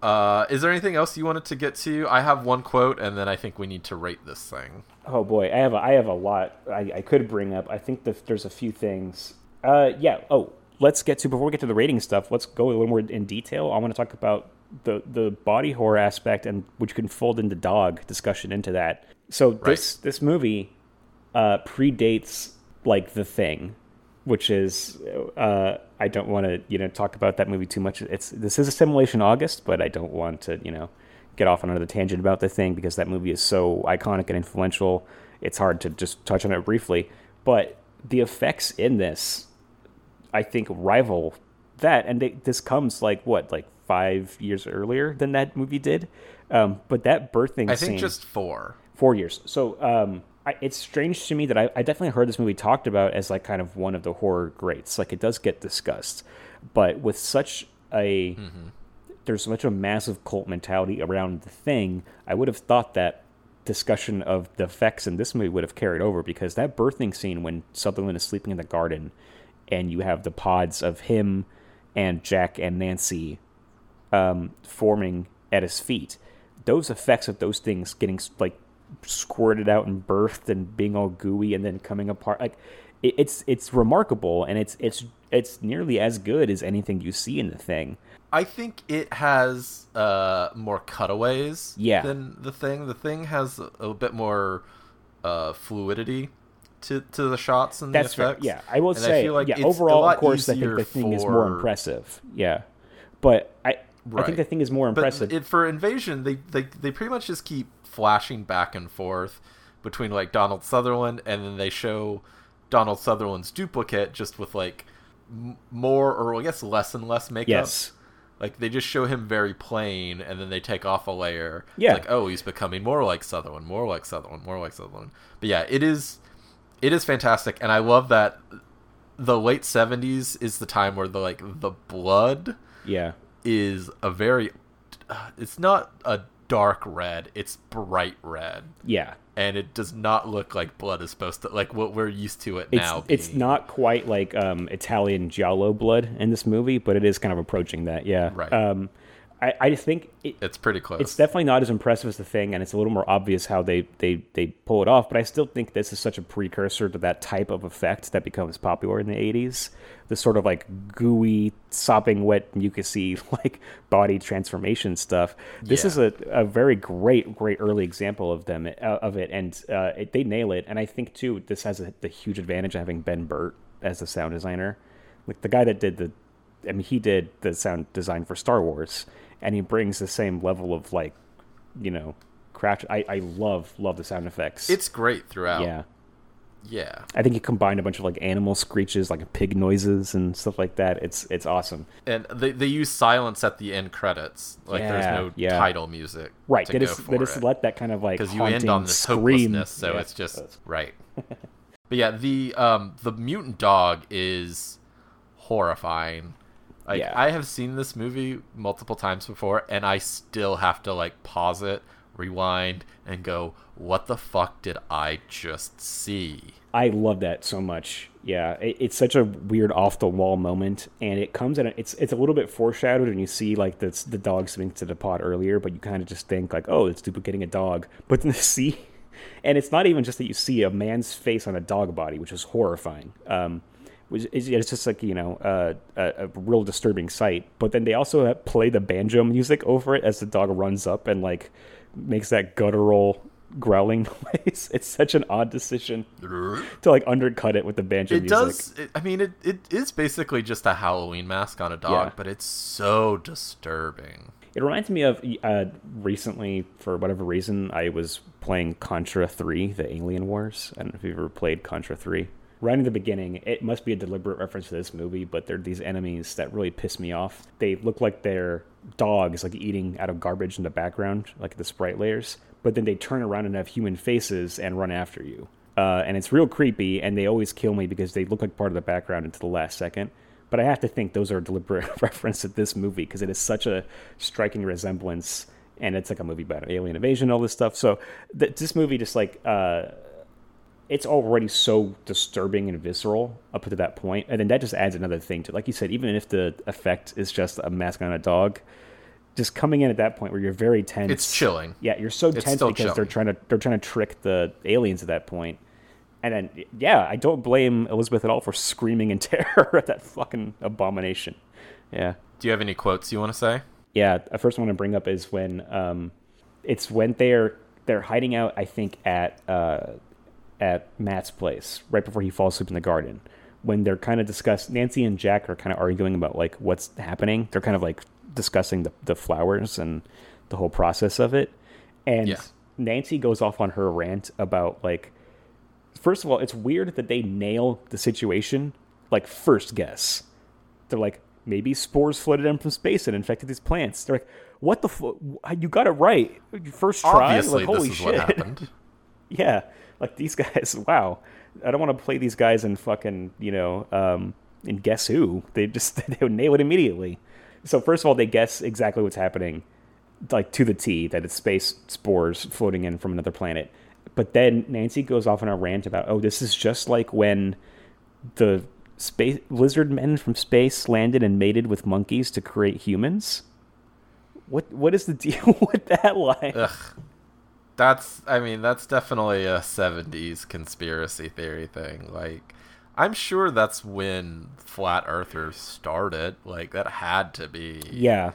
Uh, is there anything else you wanted to get to? I have one quote, and then I think we need to rate this thing. Oh boy, I have a, I have a lot I, I could bring up. I think that there's a few things. Uh, yeah. Oh, let's get to before we get to the rating stuff. Let's go a little more in detail. I want to talk about the the body horror aspect and which can fold into dog discussion into that. So this this movie uh, predates like the thing, which is uh, I don't want to you know talk about that movie too much. It's this is Assimilation August, but I don't want to you know get off on another tangent about the thing because that movie is so iconic and influential. It's hard to just touch on it briefly, but the effects in this, I think, rival that, and they, this comes like what like five years earlier than that movie did. Um, but that birthing I scene, think just four. four years. So um, I, it's strange to me that I, I definitely heard this movie talked about as like kind of one of the horror greats. Like it does get discussed, but with such a there's such a massive cult mentality around the thing. I would have thought that discussion of the effects in this movie would have carried over because that birthing scene when Sutherland is sleeping in the garden, and you have the pods of him and Jack and Nancy um, forming at his feet. Those effects of those things getting like squirted out and birthed and being all gooey and then coming apart, like it, it's it's remarkable and it's it's it's nearly as good as anything you see in the thing. I think it has uh, more cutaways Yeah. than the thing. The thing has a, a bit more uh, fluidity to, to the shots and That's the effects. Yeah, I will And say. feel like yeah, overall, of course, I think the thing is more impressive. Yeah, but I I think the thing is more impressive. it, for invasion, they, they they pretty much just keep flashing back and forth between like Donald Sutherland, and then they show Donald Sutherland's duplicate just with like m- more or I guess less and less makeup. yes. Like they just show him very plain, and then they take off a layer. It's Yeah. like oh, he's becoming more like Sutherland, more like Sutherland, more like Sutherland. But yeah, it is, it is fantastic, and I love that the late '70s is the time where the like the blood Yeah. Is a very, it's not a dark red, it's bright red, Yeah. and it does not look like blood is supposed to like what we're used to it It's now. it's being. not quite like um, Italian giallo blood in this movie, but it is kind of approaching that. Yeah. Right. Um, I I think it, It's pretty close. it's definitely not as impressive as the thing, and it's a little more obvious how they, they, they pull it off. But I still think this is such a precursor to that type of effect that becomes popular in the '80s. The sort of like gooey, sopping wet, mucousy like body transformation stuff. This Yeah. is a, a very great, great early example of them uh, of it, and uh, it, they nail it. And I think too, this has a, the huge advantage of having Ben Burtt as the sound designer, like the guy that did the I mean, he did the sound design for Star Wars, and he brings the same level of like, you know, craft. I, I love love the sound effects. it's great throughout. yeah. Yeah. I think he combined a bunch of like animal screeches, like pig noises and stuff like that. It's it's awesome. And they, they use silence at the end credits. Like Yeah, there's no yeah. title music. Right. To They go just they just let that kind of like because you end on this scream. hopelessness, so Yeah. it's just right. but yeah, the um the mutant dog is horrifying. Like Yeah. I have seen this movie multiple times before, and I still have to like pause it, rewind, and go, "What the fuck did I just see?" I love that so much. Yeah, it, it's such a weird off the wall moment, and it comes in. A, it's it's a little bit foreshadowed, and you see like the the dog swimming to the pot earlier, but you kind of just think like, oh, it's duplicating a dog. But then to see, and it's not even just that you see a man's face on a dog body, which is horrifying. Um, which is it's just like you know uh, a, a real disturbing sight. But then they also play the banjo music over it as the dog runs up and like makes that guttural growling noise. It's such an odd decision to like undercut it with the banjo music. It music. does. It, I mean, it, it is basically just a Halloween mask on a dog, Yeah. but it's so disturbing. It reminds me of uh, recently, for whatever reason, I was playing Contra 3, the Alien Wars. I don't know if you've ever played Contra 3. Right in the beginning, it must be a deliberate reference to this movie, but they're these enemies that really piss me off. They look like they're dogs, like eating out of garbage in the background, like the sprite layers, but then they turn around and have human faces and run after you. Uh, and it's real creepy, and they always kill me because they look like part of the background until the last second. but I have to think those are a deliberate reference to this movie because it is such a striking resemblance, and it's like a movie about alien invasion, all this stuff. So th- this movie just like uh, it's already so disturbing and visceral up to that point, and then that just adds another thing to, like you said, even if the effect is just a mask on a dog. Just coming in at that point where you're very tense. It's chilling. Yeah, you're so It's tense because they're trying to they're trying to trick the aliens at that point. And then yeah, I don't blame Elizabeth at all for screaming in terror at that fucking abomination. Yeah. Do you have any quotes you want to say? Yeah, the first one to bring up is when um it's when they're they're hiding out I think at uh at Matt's place right before he falls asleep in the garden. When they're kind of discuss Nancy and Jack are kind of arguing about like what's happening. They're kind of like discussing the the flowers and the whole process of it. And Yeah. Nancy goes off on her rant about like first of all, it's weird that they nail the situation like first guess. They're like, maybe spores floated in from space and infected these plants. They're like, what the fu- You got it right. First try. Obviously, like, holy this is shit. what happened. yeah, like these guys. Wow, I don't want to play these guys in fucking you know um, in Guess Who. They just they would nail it immediately. So first of all, they guess exactly what's happening, like to the T, that it's space spores floating in from another planet. But then Nancy goes off on a rant about, oh, this is just like when the space lizard men from space landed and mated with monkeys to create humans. What what is the deal with that line? Ugh. That's, I mean, that's definitely a 70s conspiracy theory thing. Like, I'm sure that's when flat earthers started. Like, that had to be yeah.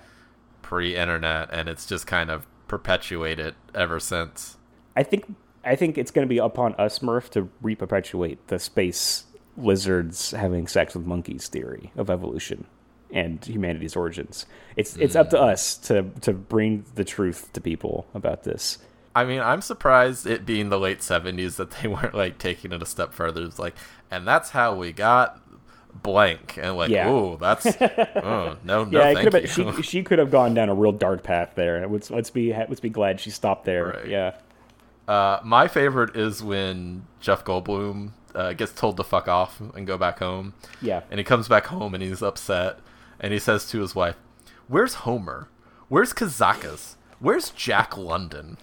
pre internet, and it's just kind of perpetuated ever since. I think I think it's going to be upon us, Murph, to reperpetuate the space lizards having sex with monkeys theory of evolution and humanity's origins. It's it's up to hmm. us to to bring the truth to people about this. I mean, I'm surprised it being the late 70s that they weren't like taking it a step further. It's like, and that's how we got blank. And like, Yeah. oh, that's, oh, no, no, yeah, thank you. been, she she could have gone down a real dark path there. Let's let's be let's be glad she stopped there. Right. Yeah. Uh, my favorite is when Jeff Goldblum uh, gets told to fuck off and go back home. Yeah. And he comes back home and he's upset. And he says to his wife, Where's Homer? Where's Kazantzakis? Where's Jack London?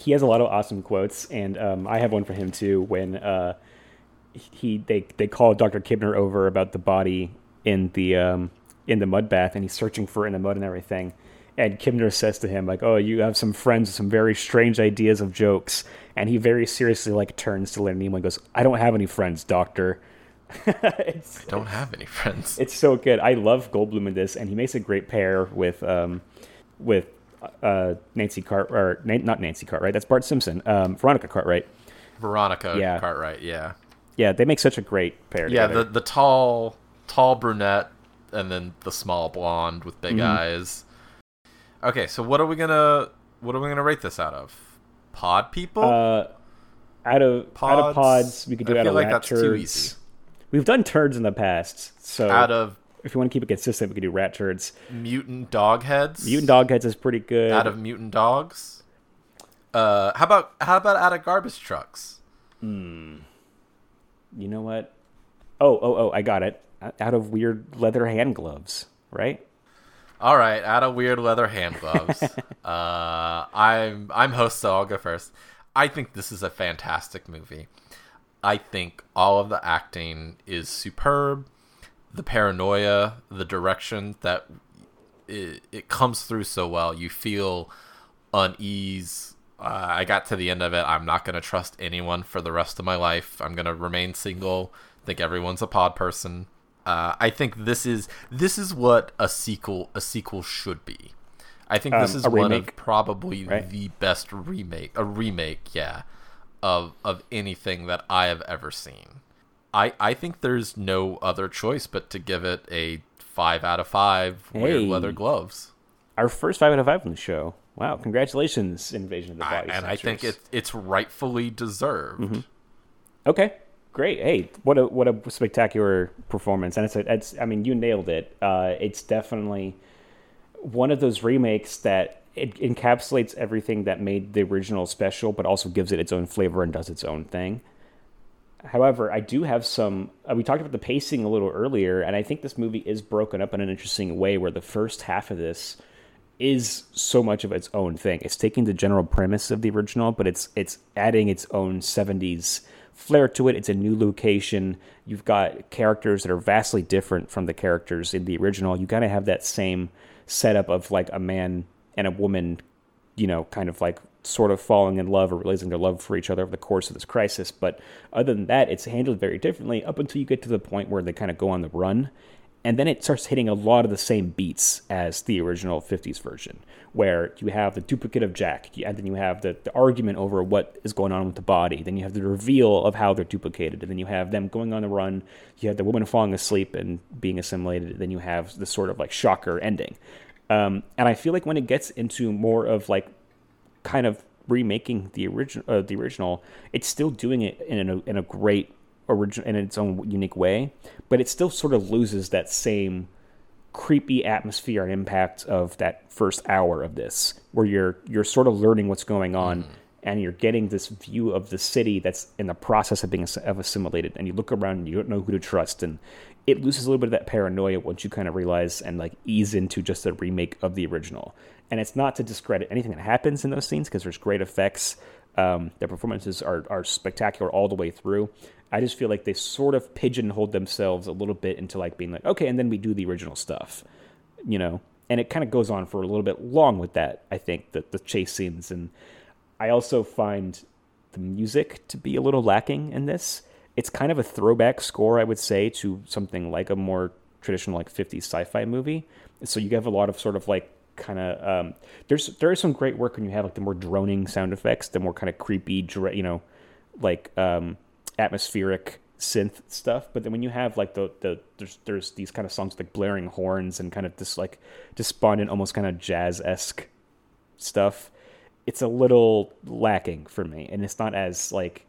He has a lot of awesome quotes, and um, I have one for him too. When uh, he they they call Doctor Kibner over about the body in the um, in the mud bath, and he's searching for it in the mud and everything. And Kibner says to him like, "Oh, you have some friends with some very strange ideas of jokes." And he very seriously like turns to Leonard Nimoy and goes, "I don't have any friends, Doctor." it's, Don't have any friends. it's so good. I love Goldblum in this, and he makes a great pair with um, with uh, Nancy Cart or Na- not Nancy Cartwright. That's Bart Simpson. Um, Veronica Cartwright. Veronica Yeah. Cartwright, yeah. Yeah, they make such a great pair. Yeah, together. the, the tall, tall brunette and then the small blonde with Mm-hmm. big eyes. Okay, so what are we gonna what are we gonna rate this out of? Pod people? uh, out of pods. out of pods, we could do I out of like that's turds. We've done turds in the past, so out of if you want to keep it consistent, we could do rat turds. mutant dog heads? Mutant dog heads is pretty good. out of mutant dogs. Uh, how about how about out of garbage trucks? you know what? Oh, oh, oh! I got it. Out of weird leather hand gloves, right? All right, out of weird leather hand gloves. uh, I'm I'm host, so I'll go first. I think this is a fantastic movie. I think all of the acting is superb. The paranoia, the direction that it, it comes through so well. You feel unease. Uh, I got to the end of it. I'm not going to trust anyone for the rest of my life. I'm going to remain single. think everyone's a pod person. Uh, I think this is this is what a sequel a sequel should be. I think this Um, is one remake, of probably right? the best remake a remake, yeah, of of anything that I have ever seen. I I think there's no other choice but to give it a five out of five weird leather gloves. Our first five out of five on the show. Wow! Congratulations, Invasion of the I, Body and I think it's it's rightfully deserved. Mm-hmm. Okay, great. Hey, what a what a spectacular performance! And it's a, it's I mean you nailed it. Uh, it's definitely one of those remakes that it encapsulates everything that made the original special, but also gives it its own flavor and does its own thing. However, I do have some. Uh, we talked about the pacing a little earlier, and I think this movie is broken up in an interesting way where the first half of this is so much of its own thing. It's taking the general premise of the original, but it's it's adding its own 70s flair to it. It's a new location. You've got characters that are vastly different from the characters in the original. You kind of have that same setup of like a man and a woman, you know, kind of like sort of falling in love or realizing their love for each other over the course of this crisis. But other than that, it's handled very differently up until you get to the point where they kind of go on the run and then it starts hitting a lot of the same beats as the original 50s version where you have the duplicate of jack and then you have the, the argument over what is going on with the body then you have the reveal of how they're duplicated and then you have them going on the run you have the woman falling asleep and being assimilated then you have the sort of like shocker ending um, and i feel like when it gets into more of like kind of remaking the original uh, the original it's still doing it in a, in a great original in its own unique way, but it still sort of loses that same creepy atmosphere and impact of that first hour of this, where you're you're sort of learning what's going on. Mm. And you're getting this view of the city that's in the process of being of assimilated, and you look around and you don't know who to trust, and it loses a little bit of that paranoia once you kind of realize and like ease into just a remake of the original. And it's not to discredit anything that happens in those scenes because there's great effects. Um, their performances are, are spectacular all the way through. I just feel like they sort of pigeonholed themselves a little bit into like being like, okay, and then we do the original stuff, you know. And it kind of goes on for a little bit long with that. I think that the chase scenes, and I also find the music to be a little lacking in this. It's kind of a throwback score, I would say, to something like a more traditional like 50s sci-fi movie. So you have a lot of sort of like kind of um, there's there is some great work when you have like the more droning sound effects, the more kind of creepy, you know, like um, atmospheric synth stuff. But then when you have like the the there's there's these kind of songs like blaring horns and kind of this like despondent, almost kind of jazz esque stuff, it's a little lacking for me, and it's not as like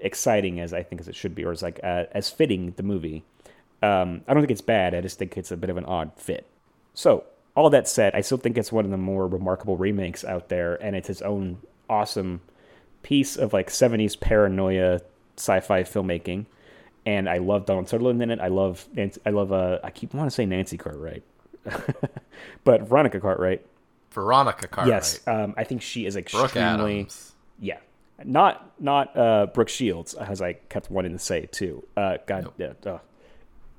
exciting as I think as it should be, or as like uh, as fitting the movie. Um, I don't think it's bad. I just think it's a bit of an odd fit. So all that said, I still think it's one of the more remarkable remakes out there, and it's its own awesome piece of like 70s paranoia sci-fi filmmaking, and I love Donald Sutherland in it. I love I love uh, I keep want to say Nancy Cartwright, but Veronica Cartwright. Veronica Cartwright. Yes, um, I think she is extremely. Yeah, not not uh, Brooke Shields, as I kept wanting to say too. Uh, God, nope. yeah. Uh.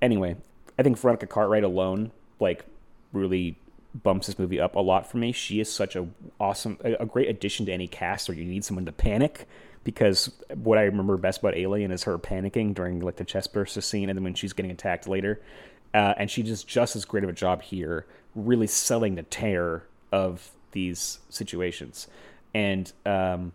Anyway, I think Veronica Cartwright alone, like, really bumps this movie up a lot for me. She is such a awesome, a, a great addition to any cast or you need someone to panic because what I remember best about Alien is her panicking during like the chest burst scene, and then when she's getting attacked later, uh, and she does just as great of a job here, really selling the terror of these situations, and um,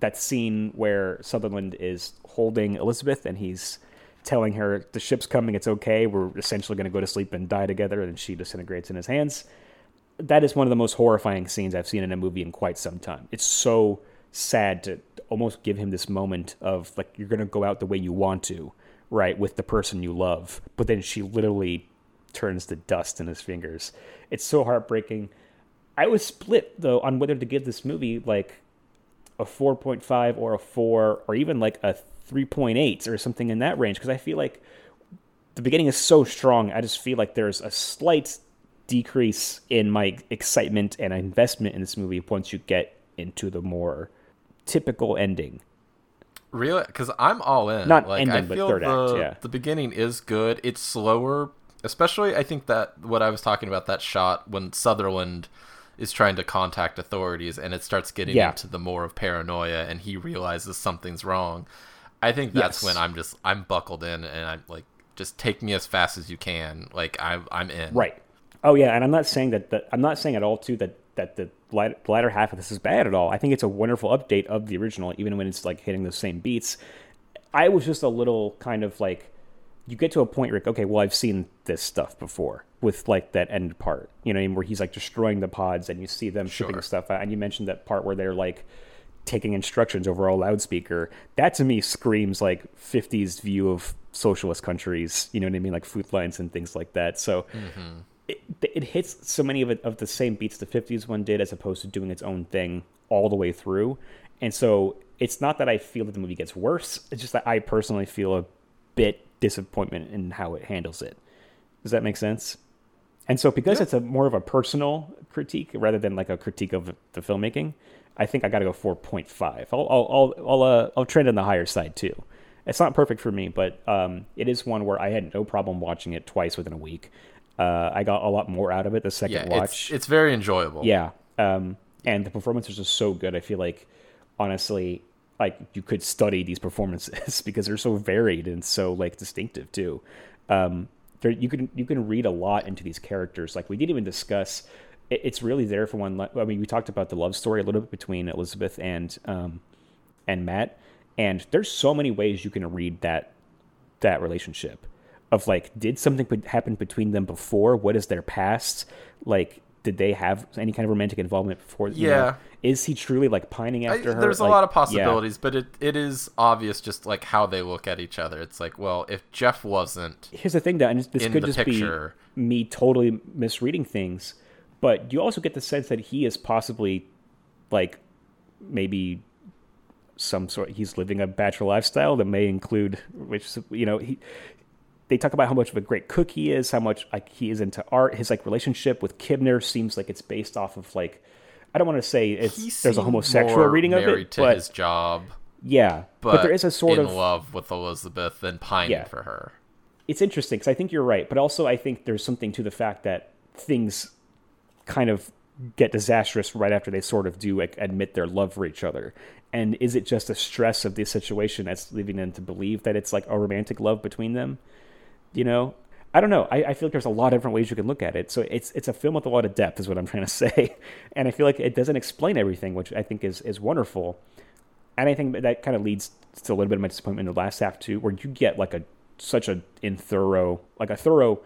that scene where Sutherland is holding Elizabeth and he's telling her the ship's coming, it's okay, we're essentially going to go to sleep and die together, and she disintegrates in his hands. That is one of the most horrifying scenes I've seen in a movie in quite some time. It's so sad to almost give him this moment of like you're gonna go out the way you want to, right, with the person you love, but then she literally turns to dust in his fingers. It's so heartbreaking. I was split though on whether to give this movie like a 4.5 or a 4 or even like a 3.8 or something in that range because I feel like the beginning is so strong. I just feel like there's a slight decrease in my excitement and investment in this movie once you get into the more typical ending. Really? Because I'm all in. Not like, ending, I feel but third the, act. Yeah. The beginning is good. It's slower, especially. I think that what I was talking about that shot when Sutherland is trying to contact authorities and it starts getting yeah. into the more of paranoia and he realizes something's wrong. I think that's yes. when I'm just I'm buckled in and I'm like just take me as fast as you can. Like I'm I'm in. Right. Oh yeah, and I'm not saying that, that I'm not saying at all too that that the latter half of this is bad at all. I think it's a wonderful update of the original, even when it's like hitting the same beats. I was just a little kind of like, you get to a point where, okay, well, I've seen this stuff before with like that end part, you know, where he's like destroying the pods and you see them sure. shipping stuff out. And you mentioned that part where they're like taking instructions over a loudspeaker. That to me screams like 50s view of socialist countries, you know what I mean? Like food lines and things like that. So mm-hmm it, it hits so many of it of the same beats the 50s one did as opposed to doing its own thing all the way through and so it's not that I feel that the movie gets worse. It's just that I personally feel a bit disappointment in how it handles it. Does that make sense? And so because Yeah. it's a more of a personal critique rather than like a critique of the filmmaking, I think I got to go 4.5. I'll I'll I'll I'll, uh, I'll trend on the higher side too. It's not perfect for me, but um, it is one where I had no problem watching it twice within a week. Uh, I got a lot more out of it the second Yeah, watch. it's it's very enjoyable. Yeah. Um, and the performances are so good. I feel like, honestly, like you could study these performances because they're so varied and so like distinctive too. Um, there, you can you can read a lot into these characters. Like we didn't even discuss. It, it's really there for one. I mean, we talked about the love story a little bit between Elizabeth and um, and Matt, and there's so many ways you can read that that relationship of like did something happen between them before what is their past like did they have any kind of romantic involvement before you know? Yeah. is he truly like pining I- after her there's a lot of yeah. possibilities, but it, it is obvious just like how they look at each other. It's like, well, if Jeff wasn't, here's the thing that and this could just picture. be me totally misreading things but you also get the sense that he is possibly like maybe some sort he's living a bachelor lifestyle that may include which you know he they talk about how much of a great cook he is how much like he is into art his like relationship with kibner seems like it's based off of like i don't want to say it's there's a homosexual reading of it to but his job, yeah but, but, there is a sort in of love with Elizabeth and pining Yeah. for her. it's interesting because I think you're right, but also I think there's something to the fact that things kind of get disastrous right after they sort of do like admit their love for each other. And is it just a stress of the situation that's leading them to believe that it's like a romantic love between them? You know, I don't know. I, I feel like there's a lot of different ways you can look at it. So it's it's a film with a lot of depth, is what I'm trying to say. And I feel like it doesn't explain everything, which I think is is wonderful. And I think that, kind of leads to a little bit of my disappointment in the last half too, where you get like a such a in thorough like a thorough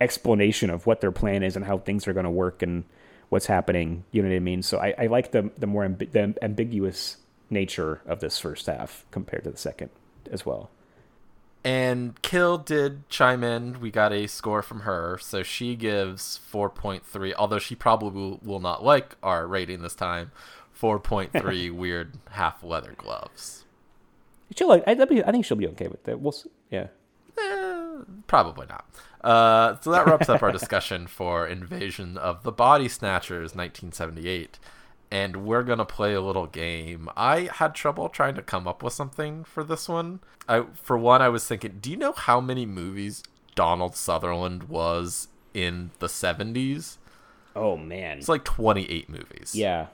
explanation of what their plan is and how things are going to work and what's happening. You know what I mean? So I, I like the the more the ambiguous nature of this first half compared to the second as well. And Kill did chime in. We got a score from her, so she gives 4.3. Although she probably will, not like our rating this time. 4.3 weird half leather gloves. She'll like. I, be- I think she'll be okay with that. We'll. s- Yeah. Eh, probably not. Uh, so that wraps up our discussion for Invasion of the Body Snatchers 1978. And we're going to play a little game. I had trouble trying to come up with something for this one. I, for one, I was thinking, do you know how many movies Donald Sutherland was in the 70s? Oh man. It's like 28 movies. yeah.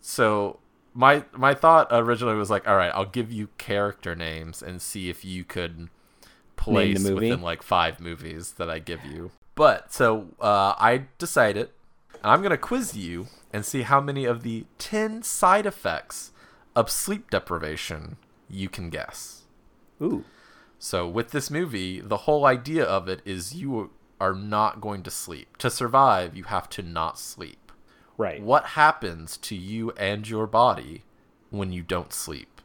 So my my thought originally was like, all right, I'll give you character names and see if you could place within like five movies that I give you. But so uh, I decided, and I'm gonna quiz you and see how many of the ten side effects of sleep deprivation you can guess. Ooh. So with this movie, the whole idea of it is you are not going to sleep. To survive, you have to not sleep Right. what happens to you and your body when you don't sleep?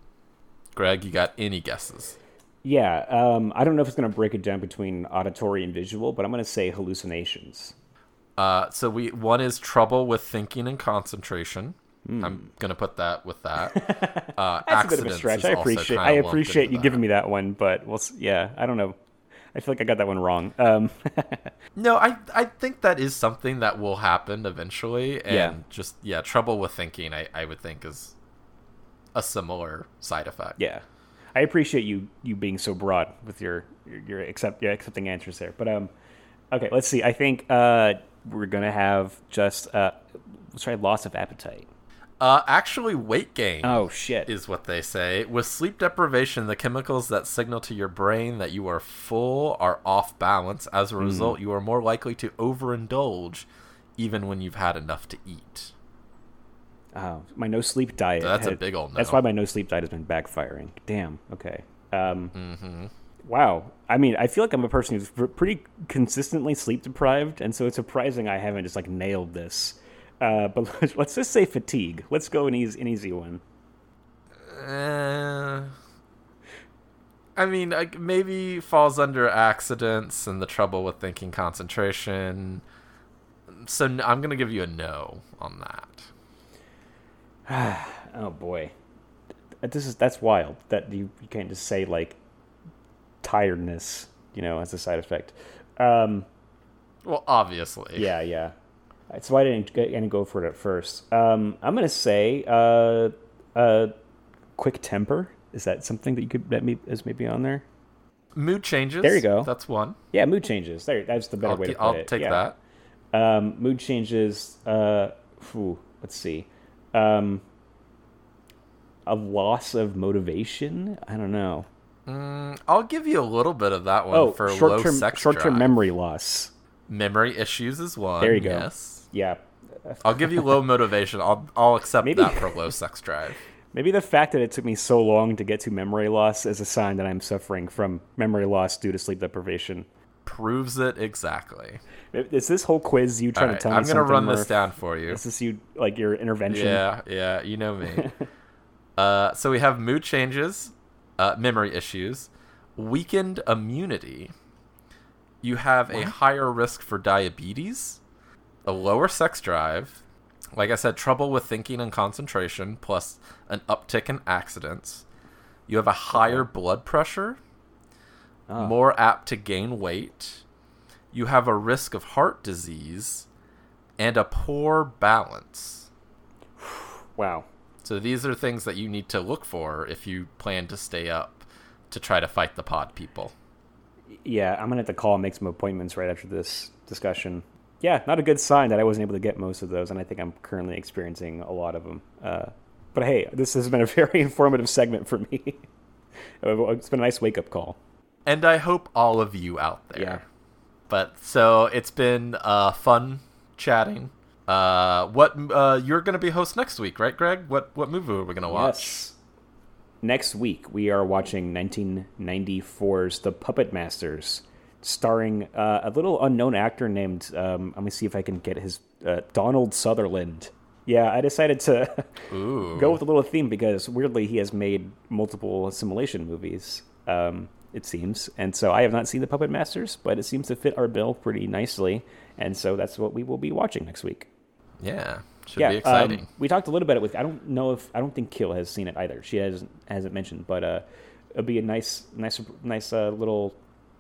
Greg, you got any guesses? Yeah. Um. I don't know if it's gonna break it down between auditory and visual, but I'm gonna say hallucinations. Uh, so we one is trouble with thinking and concentration. I'm gonna put that with that. Uh. That's a bit of a stretch. I appreciate. I appreciate you that. giving me that one, but we'll. Yeah. I don't know. I feel like I got that one wrong. Um. No, I I think that is something that will happen eventually, and Yeah. just yeah, trouble with thinking. I I would think is a similar side effect. Yeah, I appreciate you you being so broad with your your, your accept your accepting answers there. But um, okay, let's see. I think uh we're gonna have just uh let's try loss of appetite. Uh, actually, weight gain. Oh shit. is what they say. With sleep deprivation, the chemicals that signal to your brain that you are full are off balance. As a Hmm. result, you are more likely to overindulge even when you've had enough to eat. Oh, my no sleep diet. That's a big old no. That's why my no sleep diet has been backfiring. Damn. Okay. Um, Mm-hmm. Wow. I mean, I feel like I'm a person who's pretty consistently sleep deprived, and so it's surprising I haven't just like nailed this. Uh, but let's just say fatigue. Let's go an easy, an easy one. Eh, I mean, like, maybe falls under accidents and the trouble with thinking concentration. So I'm gonna give you a no on that. Oh boy. this is that's wild that you, you can't just say like tiredness, you know, as a side effect. Um, Well, obviously. yeah, yeah. That's why I didn't, I didn't go for it at first. Um, I'm gonna say uh, uh, quick temper. Is that something that you could that me is maybe on there? Mood changes. There you go. That's one. Yeah, mood changes. There, that's the better I'll, way to put I'll it. take yeah. that. Um, mood changes. Uh, phew, let's see. Um, a loss of motivation. I don't know. Mm, I'll give you a little bit of that one Oh, for low short-term sex short-term drive. memory loss. Memory issues is one. There you go. Yes. Yeah. I'll give you low motivation. I'll I'll accept Maybe- that for low sex drive. Maybe the fact that it took me so long to get to memory loss is a sign that I'm suffering from memory loss due to sleep deprivation. Proves it exactly. Is this whole quiz you trying Alright, to tell me I'm gonna run this down for you. Is this you like your intervention? Yeah, yeah, you know me. uh, so we have mood changes, uh, memory issues, weakened immunity. You have a higher risk for diabetes, a lower sex drive, like I said, trouble with thinking and concentration, plus an uptick in accidents. You have a higher blood pressure, Ah. more apt to gain weight. You have a risk of heart disease, and a poor balance. Wow. So these are things that you need to look for if you plan to stay up to try to fight the pod people. Yeah, I'm gonna have to call and make some appointments right after this discussion. Yeah, not a good sign that I wasn't able to get most of those, and I think I'm currently experiencing a lot of them. Uh, but hey, this has been a very informative segment for me. it's been a nice wake up call. And I hope all of you out there. Yeah. But so it's been uh, fun chatting. Uh, what uh, you're going to be host next week, right, Greg? What what movie are we going to watch? Yes. Next week, we are watching 1994's The Puppet Masters, starring uh, a little unknown actor named, um, let me see if I can get his, uh, Donald Sutherland. Yeah, I decided to go with a little theme because weirdly he has made multiple assimilation movies, um, it seems. And so I have not seen The Puppet Masters, but it seems to fit our bill pretty nicely. And so that's what we will be watching next week Yeah. Should yeah, be exciting. Um, we talked a little bit about it with. I don't know if I don't think Kill has seen it either. She hasn't hasn't mentioned, but uh, it'll be a nice, nice, nice uh, little,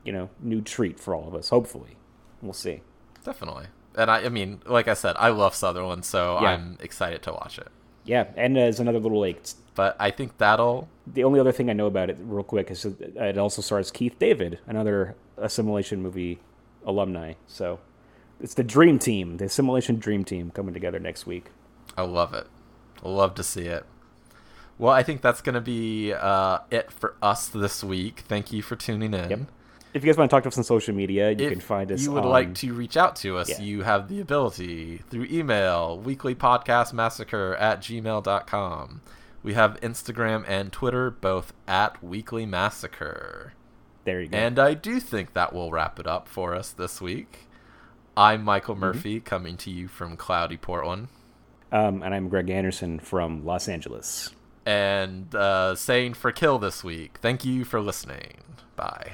you know, new treat for all of us. Hopefully, we'll see. Definitely. And I, I mean, like I said, I love Sutherland, so Yeah. I'm excited to watch it. Yeah, and as another little like, But I think that'll the only other thing I know about it, real quick, is it also stars Keith David, another assimilation movie alumni. So it's the dream team, the assimilation dream team, coming together next week. I love it. I love to see it. Well, I think that's going to be uh, it for us this week. Thank you for tuning in. Yep. If you guys want to talk to us on social media, you If can find us. you would on- like to reach out to us, Yeah. you have the ability through email, weeklypodcastmassacre at gmail.com. We have Instagram and Twitter, both at Weekly Massacre. There you go. And I do think that will wrap it up for us this week. I'm Michael Mm-hmm. Murphy, coming to you from cloudy Portland. Um, and I'm Greg Anderson from Los Angeles. and uh, saying for kill this week. Thank you for listening. Bye.